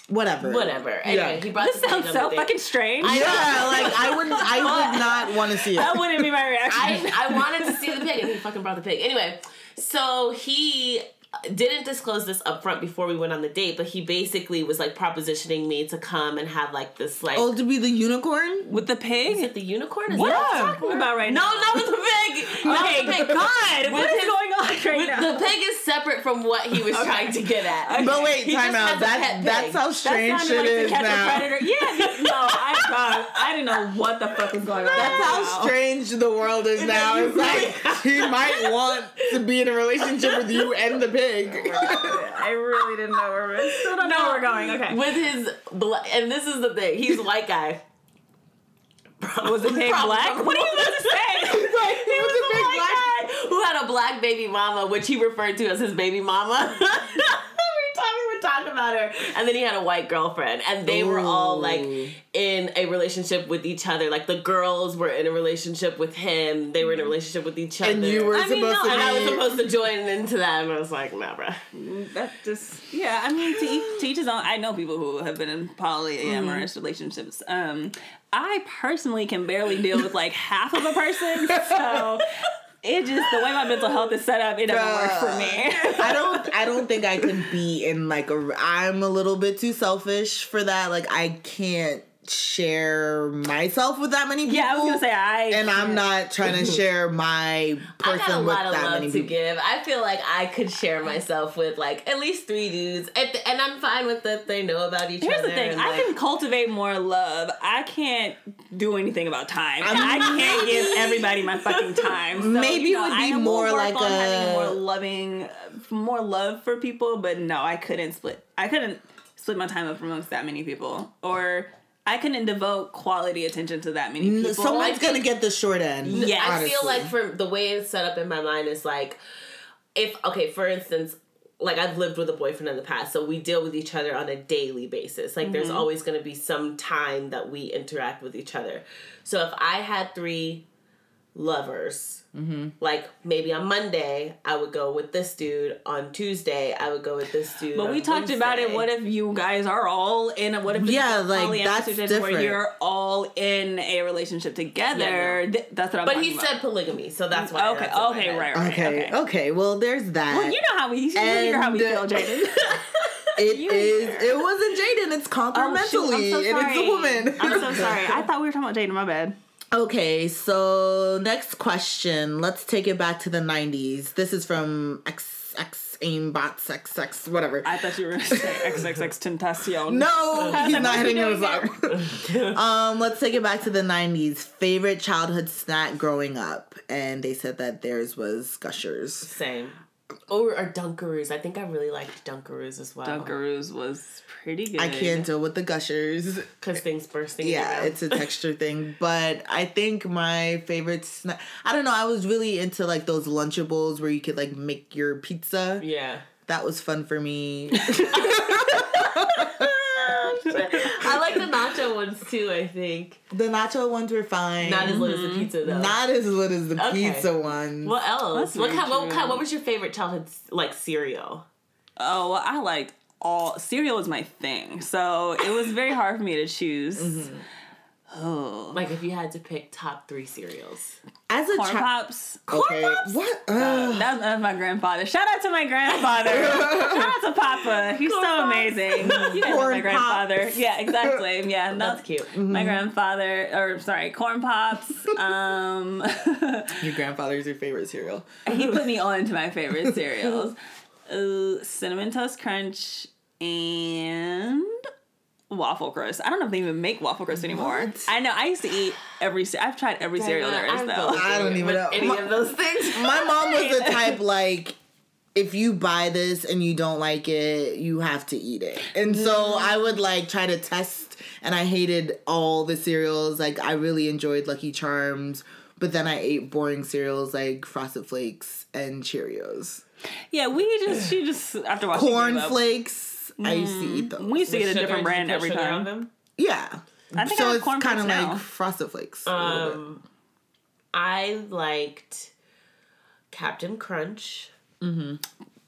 S3: Whatever.
S1: whatever. Anyway,
S3: Yeah.
S1: he brought
S2: This
S1: the
S2: sounds so fucking strange.
S1: I-
S3: Yeah, like I wouldn't. I would not want to see it.
S2: that wouldn't be my reaction.
S1: I, I wanted to see the pig, and he fucking brought the pig. Anyway, so he didn't disclose this up front before we went on the date, but he basically was like propositioning me to come and have like this like.
S3: Oh, to be the unicorn?
S2: With the pig?
S1: is it the unicorn? Is
S2: what
S1: that
S2: are you talking about right
S1: No,
S2: now?
S1: No, not with the pig. Not
S2: Okay,
S1: with the pig.
S2: God, what is With
S1: his-
S2: going on right
S1: With,
S2: now?
S1: the pig is separate from what he was trying to get at.
S3: But wait,
S1: He
S3: time out.
S1: has
S3: That that's how strange
S2: sounded
S3: shit
S2: like
S3: is now.
S2: predator. Yeah, no, I, God, I didn't know what the fuck was going on.
S3: That's how
S2: Wow.
S3: strange the world is now. It's like he might want to be in a relationship with you and the pig.
S2: I really didn't know where we're. Still don't know where we're going. Okay.
S1: With his bla- and this is the thing. He's a white guy.
S2: Was the pig black? What are you about to say?
S1: he was a big black guy who had a black baby mama, which he referred to as his baby mama. we were talking, we were talking about her, and then he had a white girlfriend, and they were all like in a relationship with each other. Like the girls were in a relationship with him, they were in a mm-hmm. relationship with each other,
S3: And you were
S2: I mean,
S3: supposed
S2: no,
S3: to
S1: and I was supposed to join into that, and I was like, nah, bruh.
S2: Mm, that just yeah. I mean, to each, to each his own. I know people who have been in polyamorous mm-hmm. relationships. Um, I personally can barely deal with like half of a person, so it just the way my mental health is set up, it doesn't work for me.
S3: I don't. I don't think I can be in like a. I'm a little bit too selfish for that. Like I can't share myself with that many people.
S2: yeah, I was gonna say I.
S3: and I'm not trying to share my
S1: I got a
S3: person with
S1: lot of
S3: that many
S1: love to
S3: people.
S1: give. I feel like I could share myself with like at least three dudes, and, and I'm fine with that. They know about each
S2: Here's
S1: other.
S2: the thing: I
S1: like,
S2: can cultivate more love. I can't do anything about time.
S3: I'm-
S2: I can't give everybody my fucking time. So,
S3: Maybe
S2: you
S3: it would be
S2: I
S3: more
S2: work
S3: like
S2: on having
S3: a-
S2: more loving, more love for people. But no, I couldn't split. I couldn't split my time up amongst that many people, or I couldn't devote quality attention to that many people.
S3: Someone's
S1: I
S3: gonna get the short end.
S2: Yeah,
S1: I feel like for the way it's set up in my mind is like, if okay, for instance, like I've lived with a boyfriend in the past, so we deal with each other on a daily basis. Like there's mm-hmm. always going to be some time that we interact with each other. So if I had three lovers. Mm-hmm. Like maybe on Monday I would go with this dude. On Tuesday I would go with this dude.
S2: But we
S1: on
S2: talked about it. What if you guys are all in a what if it's
S3: Yeah, like, that's
S2: situation where
S3: different.
S2: you're all in a relationship together?
S1: Yeah, no.
S2: Th- that's what I'm.
S1: But he
S2: about.
S1: said polygamy, so that's why.
S2: Okay,
S1: that's in my
S2: okay, right, right.
S3: Okay,
S2: okay.
S3: okay, Well, there's that.
S2: Well, you know how we you hear how we feel, Jaden.
S3: It
S2: You
S3: is.
S2: here.
S3: It wasn't Jaden. It's conquer
S2: Oh, shoot, I'm so
S3: and it's a
S2: sorry.
S3: woman.
S2: I'm so sorry. I thought we were talking about Jaden. My bad.
S3: Okay, so next question. Let's take it back to the '90s. This is from X X Aimbots XX whatever.
S2: I thought you were going to say XXXTentacion.
S3: no, he's not hitting
S2: you
S3: us
S2: doing
S3: up. um, let's take it back to the '90s. Favorite childhood snack growing up, and they said that theirs was Gushers.
S1: Same. Or, or Dunkaroos. I think I really liked Dunkaroos as well.
S2: Dunkaroos was pretty good.
S3: I can't deal with the Gushers.
S1: Because things bursting.
S3: Yeah, it's a texture thing, but I think my favorite snack. I don't know. I was really into like those Lunchables where you could like make your pizza.
S1: Yeah.
S3: That was fun for me.
S1: I like the nacho ones too, I think.
S3: the nacho ones were fine.
S1: Not as lit as the mm-hmm. pizza though.
S3: Not as lit as the
S1: Okay.
S3: pizza ones.
S1: what else?
S2: That's
S1: What kind, what kind what was your favorite childhood like cereal?
S2: Oh, well, I liked all cereal was my thing, so it was very hard for me to choose.
S3: Mm-hmm.
S2: Oh,
S1: Like if you had to pick top three cereals.
S3: As a
S2: corn
S3: child.
S2: pops.
S3: Okay. What? Ugh.
S2: That was, that was my grandfather. Shout out to my grandfather. Shout out to Papa. He's so amazing. You guys
S3: Corn
S2: my grandfather.
S3: Pops.
S2: Yeah, exactly. Yeah,
S1: That's
S2: that's
S1: cute.
S2: My grandfather, or sorry, corn pops. Um,
S3: Your grandfather's your favorite cereal.
S2: he put me on to my favorite cereals. Uh, cinnamon toast crunch and Waffle Crisp. I don't know if they even make Waffle Crisp anymore.
S3: What?
S2: I know. I used to eat every. ce- I've tried every cereal there is though.
S3: I don't even know.
S1: any
S3: My-
S1: of those things.
S3: My mom was the type like if you buy this and you don't like it, you have to eat it. And so I would like try to test and I hated all the cereals. Like I really enjoyed Lucky Charms, but then I ate boring cereals like Frosted Flakes and Cheerios.
S2: Yeah, we just she just after watching
S3: Corn
S2: Gave Up,
S3: flakes, I used to eat those.
S2: We used to get a
S1: Sugar,
S2: different brand every time.
S1: them?
S3: Yeah.
S2: I think
S3: so
S2: I have
S3: it's
S2: corn
S3: kind of like. Frosted Flakes. a little bit.
S1: Um, I liked Captain Crunch.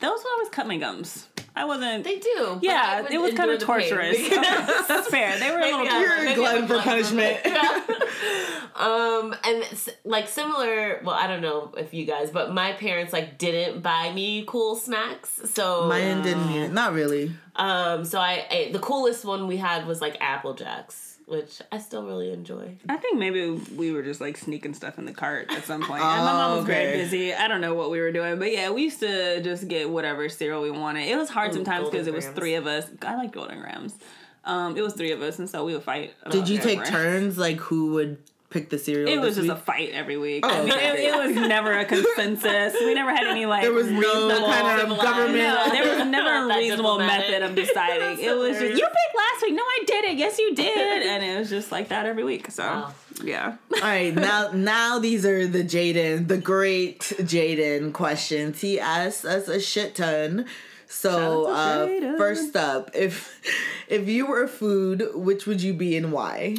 S2: Those would always cut my gums. I wasn't.
S1: They do. but I
S2: yeah, it was kind of torturous. That's fair. They were a little.
S1: Yeah,
S3: You're a glutton for
S1: like-
S3: punishment.
S1: um, and s- like similar. Well, I don't know if you guys, but my parents like didn't buy me cool snacks. So
S3: Mine didn't either. Not really.
S1: um, so I, I the coolest one we had was like Apple Jacks, which I still really enjoy.
S2: I think maybe we were just like sneaking stuff in the cart at some point. and my mom was very busy. I don't know what we were doing, but yeah, we used to just get whatever cereal we wanted. It was hard
S1: Ooh,
S2: sometimes because it was three of us. I like Golden Grahams. Um, it was three of us, and so we would fight. about
S3: Did you take
S2: whatever.
S3: turns like who would pick the cereal?
S2: It was
S3: this
S2: just a fight every week.
S3: Oh,
S2: I mean,
S3: okay.
S2: it, it was never a consensus. We never had any like
S3: There was no
S2: reasonable-
S3: kind of government.
S2: No, there was never a reasonable method of deciding. It was just you picked last week. No, I didn't. Yes, you did, and it was just like that every week. So
S1: Wow.
S2: yeah.
S3: All right, now now these are the Jaden, the great Jaden questions. He asked us a shit ton. So uh,
S2: out to Jaden.
S3: first up, if if you were a food, which would you be and why?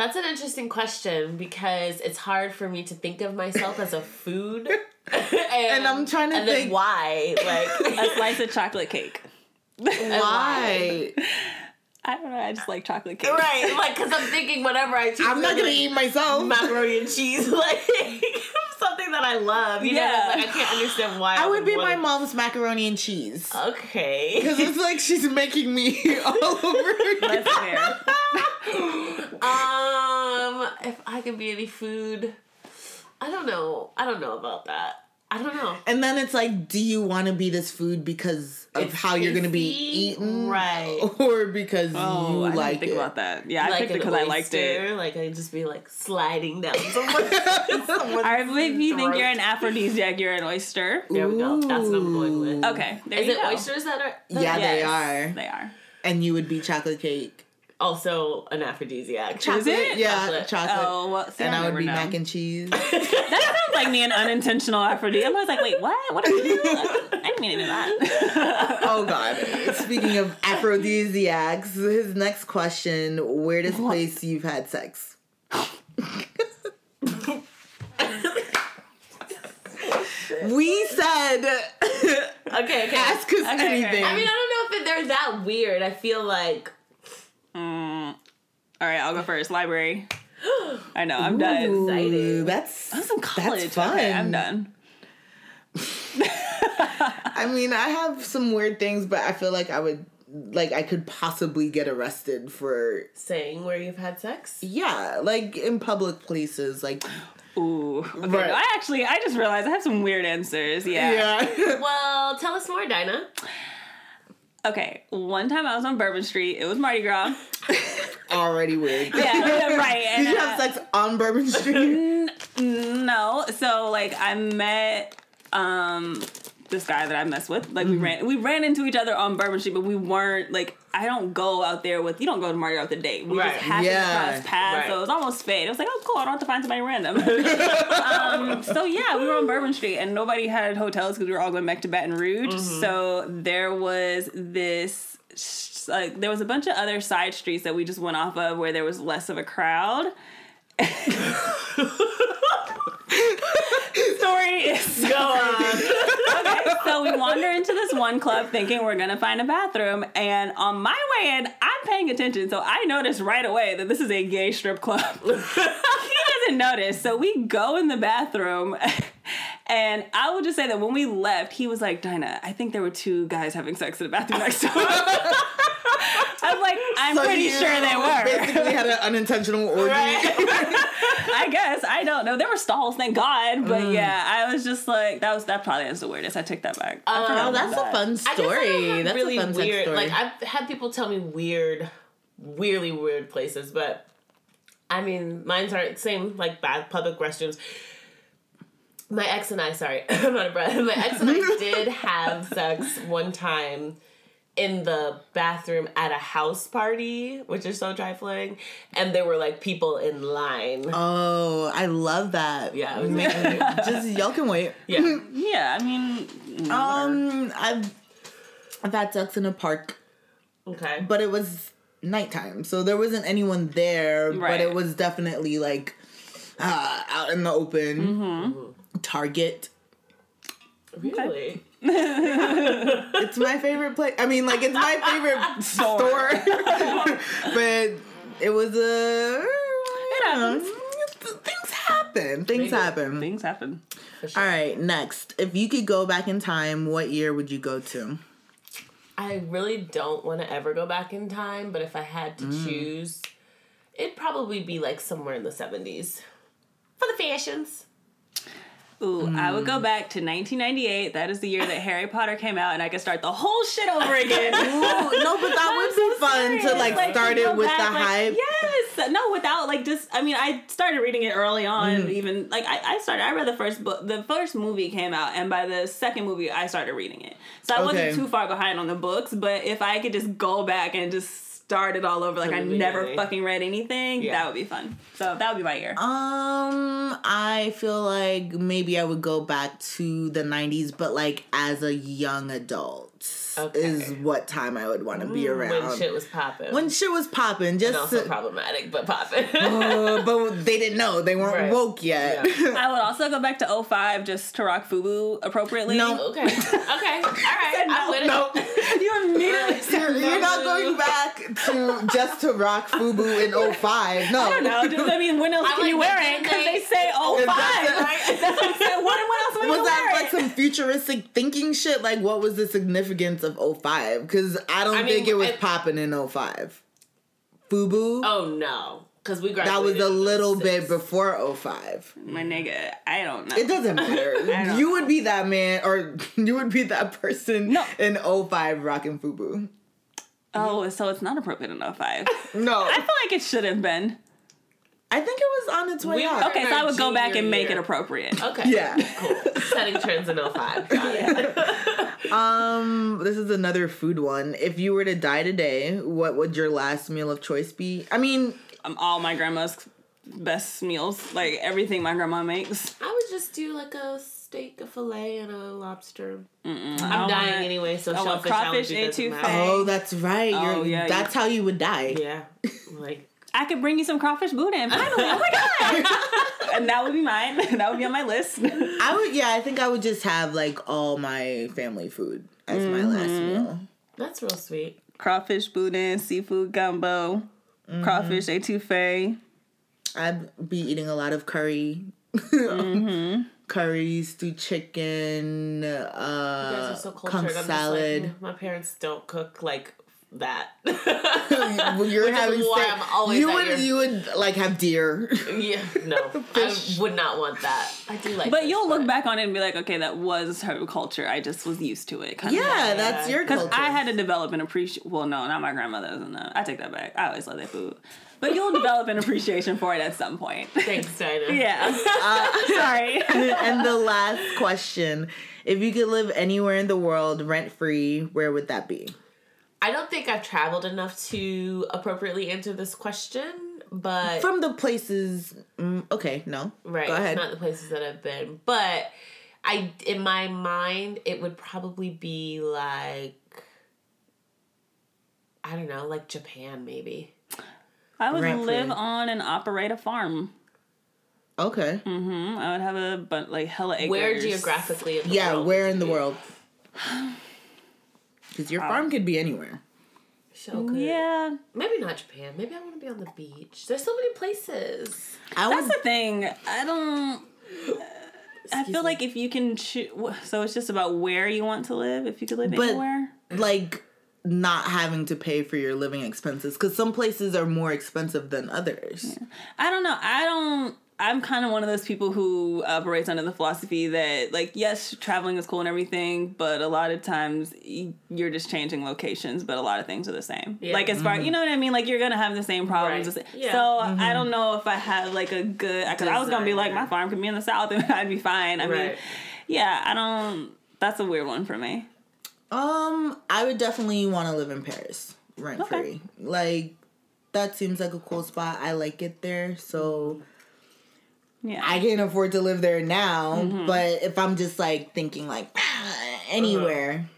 S1: That's an interesting question because it's hard for me to think of myself as a food. and,
S3: I'm trying to
S1: and then
S3: think-
S1: why. Like
S2: A slice of chocolate cake.
S3: Why?
S2: I don't know. I just like chocolate cake.
S1: right, like because I'm thinking whatever I choose
S3: I'm not gonna eat myself.
S1: macaroni and cheese, like something that I love. You know,
S2: Yeah.
S1: like I can't understand why.
S3: I would be my
S1: wanna-
S3: mom's macaroni and cheese.
S1: Okay.
S3: Because it's like she's making me all over.
S2: That's fair.
S1: Um, if I could be any food, I don't know. I don't know about that. I don't know.
S3: And then it's like, do you want to be this food because of
S1: It's
S3: how you're gonna be
S1: tasty,
S3: eaten,
S1: right.
S3: Or because
S2: Oh,
S3: you
S2: I didn't
S3: like
S2: think
S3: it?
S2: about that. Yeah, I
S1: like
S2: picked it because I liked it.
S1: Like I'd just be like sliding down someone's. someone's
S2: right, if you think you're an aphrodisiac, you're an oyster.
S1: There we go. That's what I'm going with.
S2: Okay, there
S1: Is it
S2: go.
S1: oysters that are? that
S3: Yeah,
S1: are
S3: they are.
S2: They are.
S3: And you would be chocolate cake.
S1: Also an aphrodisiac?
S2: Is it?
S3: Yeah,
S1: Chocolate.
S3: chocolate.
S2: Oh, well, see,
S3: and I would be
S2: know.
S3: mac and cheese.
S2: That sounds like me an unintentional aphrodisiac. I was like, wait, what? What are you doing? I didn't mean to do that.
S3: oh God! Speaking of aphrodisiacs, his next question: Weirdest place you've had sex? we said
S1: Okay, okay.
S3: ask us
S2: okay.
S3: anything.
S1: I mean, I don't know if they're that weird. I feel like
S2: Mm. All right, I'll go first. Library. I know, I'm done.
S3: Ooh,
S1: Exciting.
S3: That's
S2: I was in college.
S3: That's fun.
S2: Okay, I'm done.
S3: I mean, I have some weird things, but I feel like I would like I could possibly get arrested for
S1: saying where you've had sex.
S3: yeah, like in public places, like
S2: Ooh. Okay,
S3: Right.
S2: no, I actually, I just realized I have some weird answers. Yeah.
S3: yeah.
S1: Well, tell us more, Dinah.
S2: Okay, one time I was on Bourbon Street. It was Mardi Gras.
S3: Already weird.
S2: Yeah, right. And,
S3: Did you
S2: uh,
S3: have sex on Bourbon Street?
S2: No. So like I met um this guy that I mess with. Like we ran we ran into each other on Bourbon Street, but we weren't like I don't go out there with you don't go to Mardi Gras with a date. We
S1: Right.
S2: just happened
S3: Yeah.
S2: to cross paths.
S1: Right.
S2: So it was almost fate. It was like, oh cool, I don't have to find somebody random. um, so yeah, we were on Bourbon Street and nobody had hotels because we were all going back to Baton Rouge. So there was this like there was a bunch of other side streets that we just went off of where there was less of a crowd. Story is
S1: Go on.
S2: okay, so we wander into this one club thinking we're gonna find a bathroom, and on my way in, I'm paying attention, so I notice right away that this is a gay strip club. he doesn't notice, so we go in the bathroom, and I will just say that when we left, he was like, "Dinah, I think there were two guys having sex in the bathroom next door." I'm like, I'm
S3: So
S2: pretty
S3: you
S2: sure they were.
S3: Basically, had an unintentional orgy.
S2: I I guess I don't know. There were stalls, thank God. But
S3: Mm.
S2: yeah, I was just like that was that probably is the weirdest. I take that back. I
S1: Uh,
S2: forgot
S3: Oh,
S2: about
S3: that's a
S2: that.
S3: fun
S1: I I
S3: story. That's
S1: really
S3: a fun
S1: weird.
S3: story.
S1: Like I've had people tell me weird, weirdly weird places, but I mean, mine's aren't same like bad public restrooms. My ex and I, sorry, I'm out of breath. My ex and I did have sex one time in the bathroom at a house party, which is so trifling, and there were like people in line.
S3: oh, I love that.
S1: Yeah, it was making
S3: Just y'all can wait.
S1: yeah.
S2: Yeah, I mean, whatever.
S3: Um, I've I've had sex in a park,
S1: Okay.
S3: but it was nighttime, so there wasn't anyone there.
S2: right.
S3: But it was definitely like uh, out in the open.
S2: Mm-hmm.
S3: Target.
S1: Really?
S3: It's my favorite place. I mean, like it's my favorite store, but it was a. It
S2: happens.
S3: Things happen. Things
S1: They
S3: happen.
S2: things happen.
S3: All right, next. If you could go back in time, what year would you go to?
S1: I really don't want to ever go back in time, but if I had to mm. choose, it'd probably be like somewhere in the 70s. For the fashions.
S2: Ooh, I would go back to 1998. That is the year that Harry Potter came out, and I could start the whole shit over again.
S3: Ooh, no, but that would be fun to
S2: serious.
S3: like, start
S2: to
S3: it with
S2: back,
S3: the
S2: like,
S3: hype.
S2: Yes, no, without like just. I mean, I started reading it early on.
S3: Mm-hmm.
S2: Even like I, I started. I read the first book. The first movie came out, and by the second movie, I started reading it. So I
S3: Okay.
S2: wasn't too far behind on the books. But if I could just go back and just start it all over, like I
S1: From
S2: never fucking read anything,
S1: Yeah.
S2: that would be fun. So that would be my year.
S3: Um, I feel like maybe I would go back to the 90s, but like as a young adult
S1: Okay.
S3: is what time I would want to be around.
S1: When shit was popping.
S3: When shit was popping,
S1: and
S3: just
S1: also
S3: to-
S1: problematic, but popping.
S3: Uh, but they didn't know. They weren't
S1: Right.
S3: woke yet.
S1: Yeah.
S2: I would also go back to 05 just to rock FUBU appropriately.
S3: No.
S1: okay. Okay. All right. I'm with it.
S3: no.
S2: you immediately
S3: You're, you're not going back to just to rock FUBU in 05. No.
S2: I don't know. Just, I mean, when else
S1: I'm
S2: can you wear it?
S1: didn't
S2: Because
S1: they-
S2: they say 05,
S3: Exactly.
S2: right? That's what I'm saying. What, what else would you
S3: Was that
S2: wear
S3: like
S2: it?
S3: some futuristic thinking shit? Like, what was the significance of 05? Because I don't
S1: I mean,
S3: think it was
S1: I-
S3: popping in 05. FUBU?
S1: Oh, no. Because we graduated.
S3: that was a
S1: oh
S3: little
S1: 06.
S3: bit before 05.
S2: My nigga, I don't know.
S3: It doesn't matter. you would be that man, or you would be that person
S2: No.
S3: in 05 rocking FUBU.
S2: Oh, so it's not appropriate in 05.
S3: No.
S2: I feel like it should have been.
S3: I think it was on its way
S1: We
S3: out.
S2: Okay, so I would go back
S1: Junior
S2: and make
S1: year.
S2: it appropriate.
S1: Okay.
S3: Yeah.
S1: Cool. Setting trends in 05. Got it.
S3: Um, this is another food one. If you were to die today, what would your last meal of choice be? I mean,
S2: Um, all my grandma's best meals, like everything my grandma makes.
S1: I would just do like a steak, a fillet, and a lobster.
S2: Mm-mm.
S1: I'm dying
S2: want-
S1: anyway, so
S2: I want
S1: shellfish
S2: crawfish
S1: allergy doesn't
S2: etouffee.
S3: oh, that's right.
S2: Oh,
S3: You're,
S2: yeah,
S3: that's how you would die.
S1: Yeah. Like,
S2: I could bring you some crawfish boudin. Finally, oh my god! and that would be mine. That would be on my list.
S3: I would, yeah, I think I would just have like all my family food as my last meal.
S1: that's real sweet.
S2: crawfish boudin, seafood gumbo,
S3: Mm-hmm.
S2: crawfish etouffee.
S3: I'd be eating a lot of curry.
S2: Mm-hmm.
S3: Curry, stewed chicken,
S1: You guys
S3: uh,
S1: are so cultured. I'm just
S3: salad.
S1: like, my parents don't cook like that.
S3: Well, you're
S1: Which is
S3: having
S1: why
S3: steak.
S1: I'm always
S3: you would
S1: your-
S3: you would like have deer.
S1: yeah, no. I would not want that. I do like
S2: But
S1: fish,
S2: you'll look back on it and be like, okay, that was her culture. I just was used to it. Kind
S3: yeah,
S2: of.
S3: that's your
S2: Because. I had to develop an appreciation. Well, no, not my grandmother. No, I take that back. I always love that food. But you'll develop an appreciation for it at some point.
S1: Thanks, Dinah.
S2: yeah. Sorry.
S3: Uh, and the last question: If you could live anywhere in the world rent free, where would that be?
S1: I don't think I've traveled enough to appropriately answer this question, but
S3: From the places. Mm, okay, no.
S1: right,
S3: Go ahead.
S1: it's not the places that I've been. But I, in my mind, it would probably be like, I don't know, like Japan, maybe.
S2: I would
S3: Rent-free.
S2: live on and operate a farm.
S3: okay.
S2: Mm-hmm. I would have a but like hella acres.
S1: Where geographically in the
S3: Yeah,
S1: world
S3: where in the world? Because your oh. farm could be anywhere.
S1: So good.
S2: Yeah,
S1: Maybe not Japan. Maybe I want to be on the beach. There's so many places.
S3: I
S2: that's
S3: would.
S2: the thing. I don't. I feel like if you can choose, so it's just about where you want to live. If you could live
S3: But-
S2: anywhere,
S3: like not having to pay for your living expenses because some places are more expensive than others.
S2: I don't know. I don't. I'm kind of one of those people who operates under the philosophy that, like, yes, traveling is cool and everything, but a lot of times you're just changing locations, but a lot of things are the same.
S1: Yeah.
S2: Like, as far, you know what I mean? Like, you're gonna have the same problems.
S1: Right.
S2: the sa-
S1: Yeah.
S2: So I don't know if I have, like a good, because I was gonna be like, my farm could be in the south and I'd be fine. I mean, yeah, I don't. That's a weird one for me.
S3: Um, I would definitely want to live in Paris, rent free.
S2: Okay.
S3: Like that seems like a cool spot. I like it there, so
S2: Yeah.
S3: I can't afford to live there now.
S2: Mm-hmm.
S3: But if I'm just like thinking like ah, anywhere,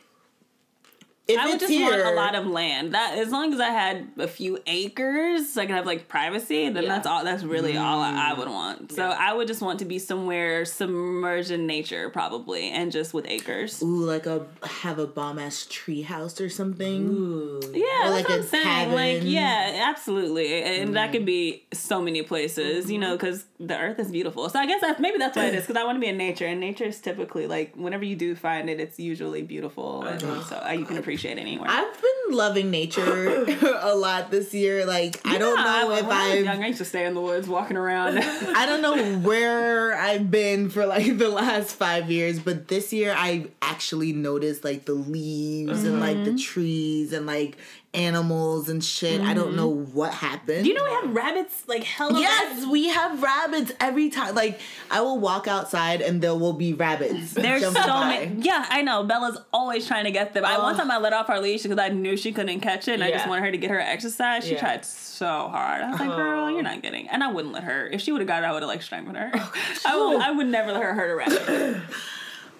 S3: if
S2: I would just
S3: here,
S2: want a lot of land. That as long as I had a few acres, so I could have like privacy. Then
S1: Yeah.
S2: that's all. That's really all I,
S3: Mm.
S2: I would want. So I would just want to be somewhere submerged in nature, probably, and just with acres.
S3: ooh, like a have a bomb ass tree house or something.
S1: Ooh.
S2: Yeah,
S3: Or
S2: that's
S3: like
S2: what
S3: a
S2: I'm saying. Like, yeah, absolutely, and that
S3: Mm.
S2: could be so many places, you know, because the earth is beautiful. So I guess that's maybe that's what it is. Because I want to be in nature, and nature is typically like whenever you do find it, it's usually beautiful, and so uh, you can appreciate it anywhere.
S3: I've been loving nature a lot this year. Like I don't know
S2: I-
S3: if
S2: I was young, I used to stay in the woods, walking around.
S3: I don't know where I've been for like the last five years, but this year I actually noticed like the leaves and like
S2: Mm-hmm.
S3: the trees and like animals and shit. I don't mm-hmm. know what happened.
S2: you know we have rabbits like hella
S3: Yes, we have rabbits every time. Like I will walk outside and there will be rabbits.
S2: There's so
S3: by.
S2: many. Yeah, I know. Bella's always trying to get them. I one
S3: Oh.
S2: time I let off our leash because I knew she couldn't catch it, and I just wanted her to get her exercise. She
S1: Yeah.
S2: tried so hard. I was like, "Girl,
S1: Oh.
S2: you're not getting." And I wouldn't let her. If she would have got it, I would have like strangled her. Oh, I would. I would never let her hurt a rabbit.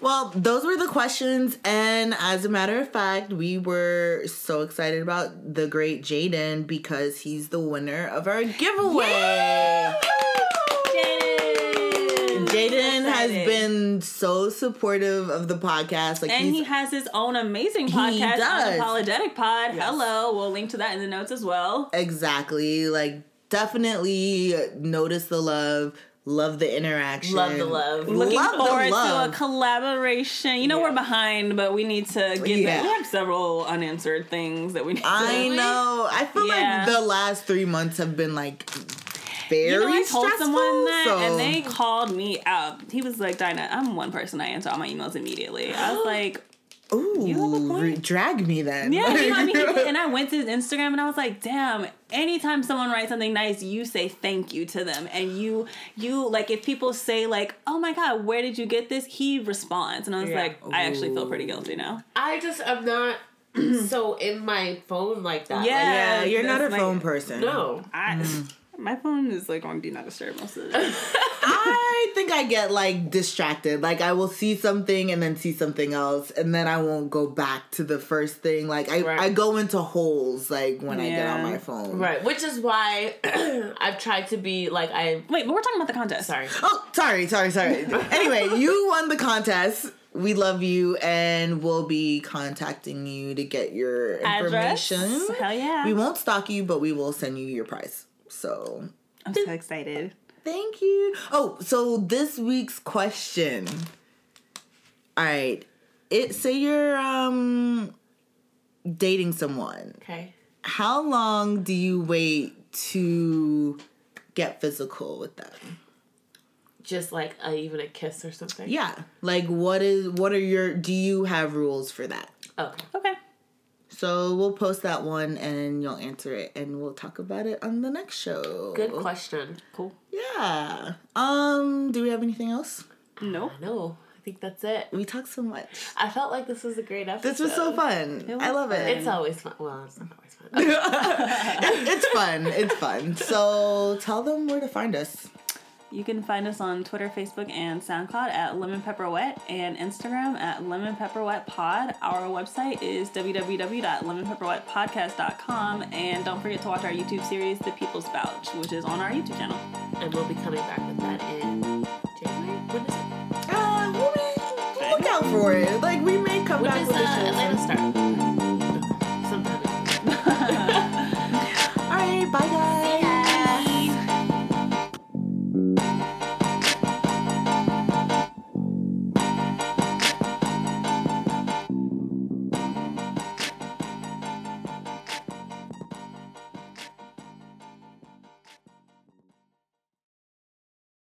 S3: Well, those were the questions, and as a matter of fact, we were so excited about the great Jaden because he's the winner of our giveaway.
S2: Jaden.
S3: Jaden has been so supportive of the podcast. Like
S2: And he has his own amazing podcast, Apologetic Pod. Hello. We'll link to that in the notes as well.
S3: exactly like definitely notice the love, love the interaction,
S1: Love the love.
S2: Looking
S3: Love
S2: forward to a collaboration. You know
S1: Yeah.
S2: we're behind, but we need to get
S3: Yeah.
S2: that. We have several unanswered things that we need to
S3: I
S2: to
S3: know. I feel
S2: Yeah.
S3: like the last three months have been like very
S2: You know, I told
S3: stressful.
S2: someone that,
S3: so-
S2: and they called me out. He was like, "Dinah, I'm one person. I answer all my emails immediately." I was like,
S3: Ooh,
S2: You have a point.
S3: re- drag me then.
S2: "Yeah." You know, I mean, he- and I went to his Instagram, and I was like, "Damn!" Anytime someone writes something nice, you say thank you to them, and you, you like if people say like, "Oh my god, where did you get this?" He responds, and I was
S1: Yeah.
S2: like, I actually feel pretty guilty now.
S1: I just am not so in my phone like that.
S2: Yeah.
S3: yeah, you're not a
S2: That's like-
S3: phone person.
S1: No.
S2: I, mm. My phone is like on do not disturb most of the time.
S3: I think I get like distracted. Like I will see something and then see something else, and then I won't go back to the first thing. Like I,
S1: Right.
S3: I go into holes like when I get on my phone.
S1: Right. Which is why I've tried to be like I
S2: Wait, but we're talking about the contest.
S1: sorry.
S3: Oh, sorry, sorry, sorry. anyway, you won the contest. We love you, and we'll be contacting you to get your
S2: Address?
S3: information.
S2: Hell yeah.
S3: We won't stalk you, but we will send you your prize. So
S2: I'm so excited.
S3: Thank you. Oh, so this week's question. All right. It say you're um dating someone.
S1: Okay.
S3: How long do you wait to get physical with them?
S1: Just like a, even a kiss or something.
S3: Yeah. Like what is what are your do you have rules for that?
S1: Okay.
S2: Okay.
S3: So we'll post that one and you'll answer it and we'll talk about it on the next show.
S1: Good question.
S2: Cool.
S3: Yeah. Um, do we have anything else?
S2: No.
S1: No, I think that's it.
S3: We talked so much.
S1: I felt like this was a great episode.
S3: This was so fun.
S2: was
S3: I love
S2: fun.
S3: it.
S1: It's always fun. Well, it's not always fun.
S3: It's fun. It's fun. So tell them where to find us.
S2: You can find us on Twitter, Facebook, and SoundCloud at Lemon Pepper Wet and Instagram at Lemon Pepper Wet Pod. Our website is www.lemonpepperwetpodcast.com. And don't forget to watch our YouTube series, The People's Vouch, which is on our YouTube channel.
S1: and we'll be coming back with that in January. When is it?
S3: Uh, we'll be, look out for it. Like we may come
S1: When
S3: back
S1: does
S3: with
S1: uh,
S3: a show.
S1: Atlanta start? Bye.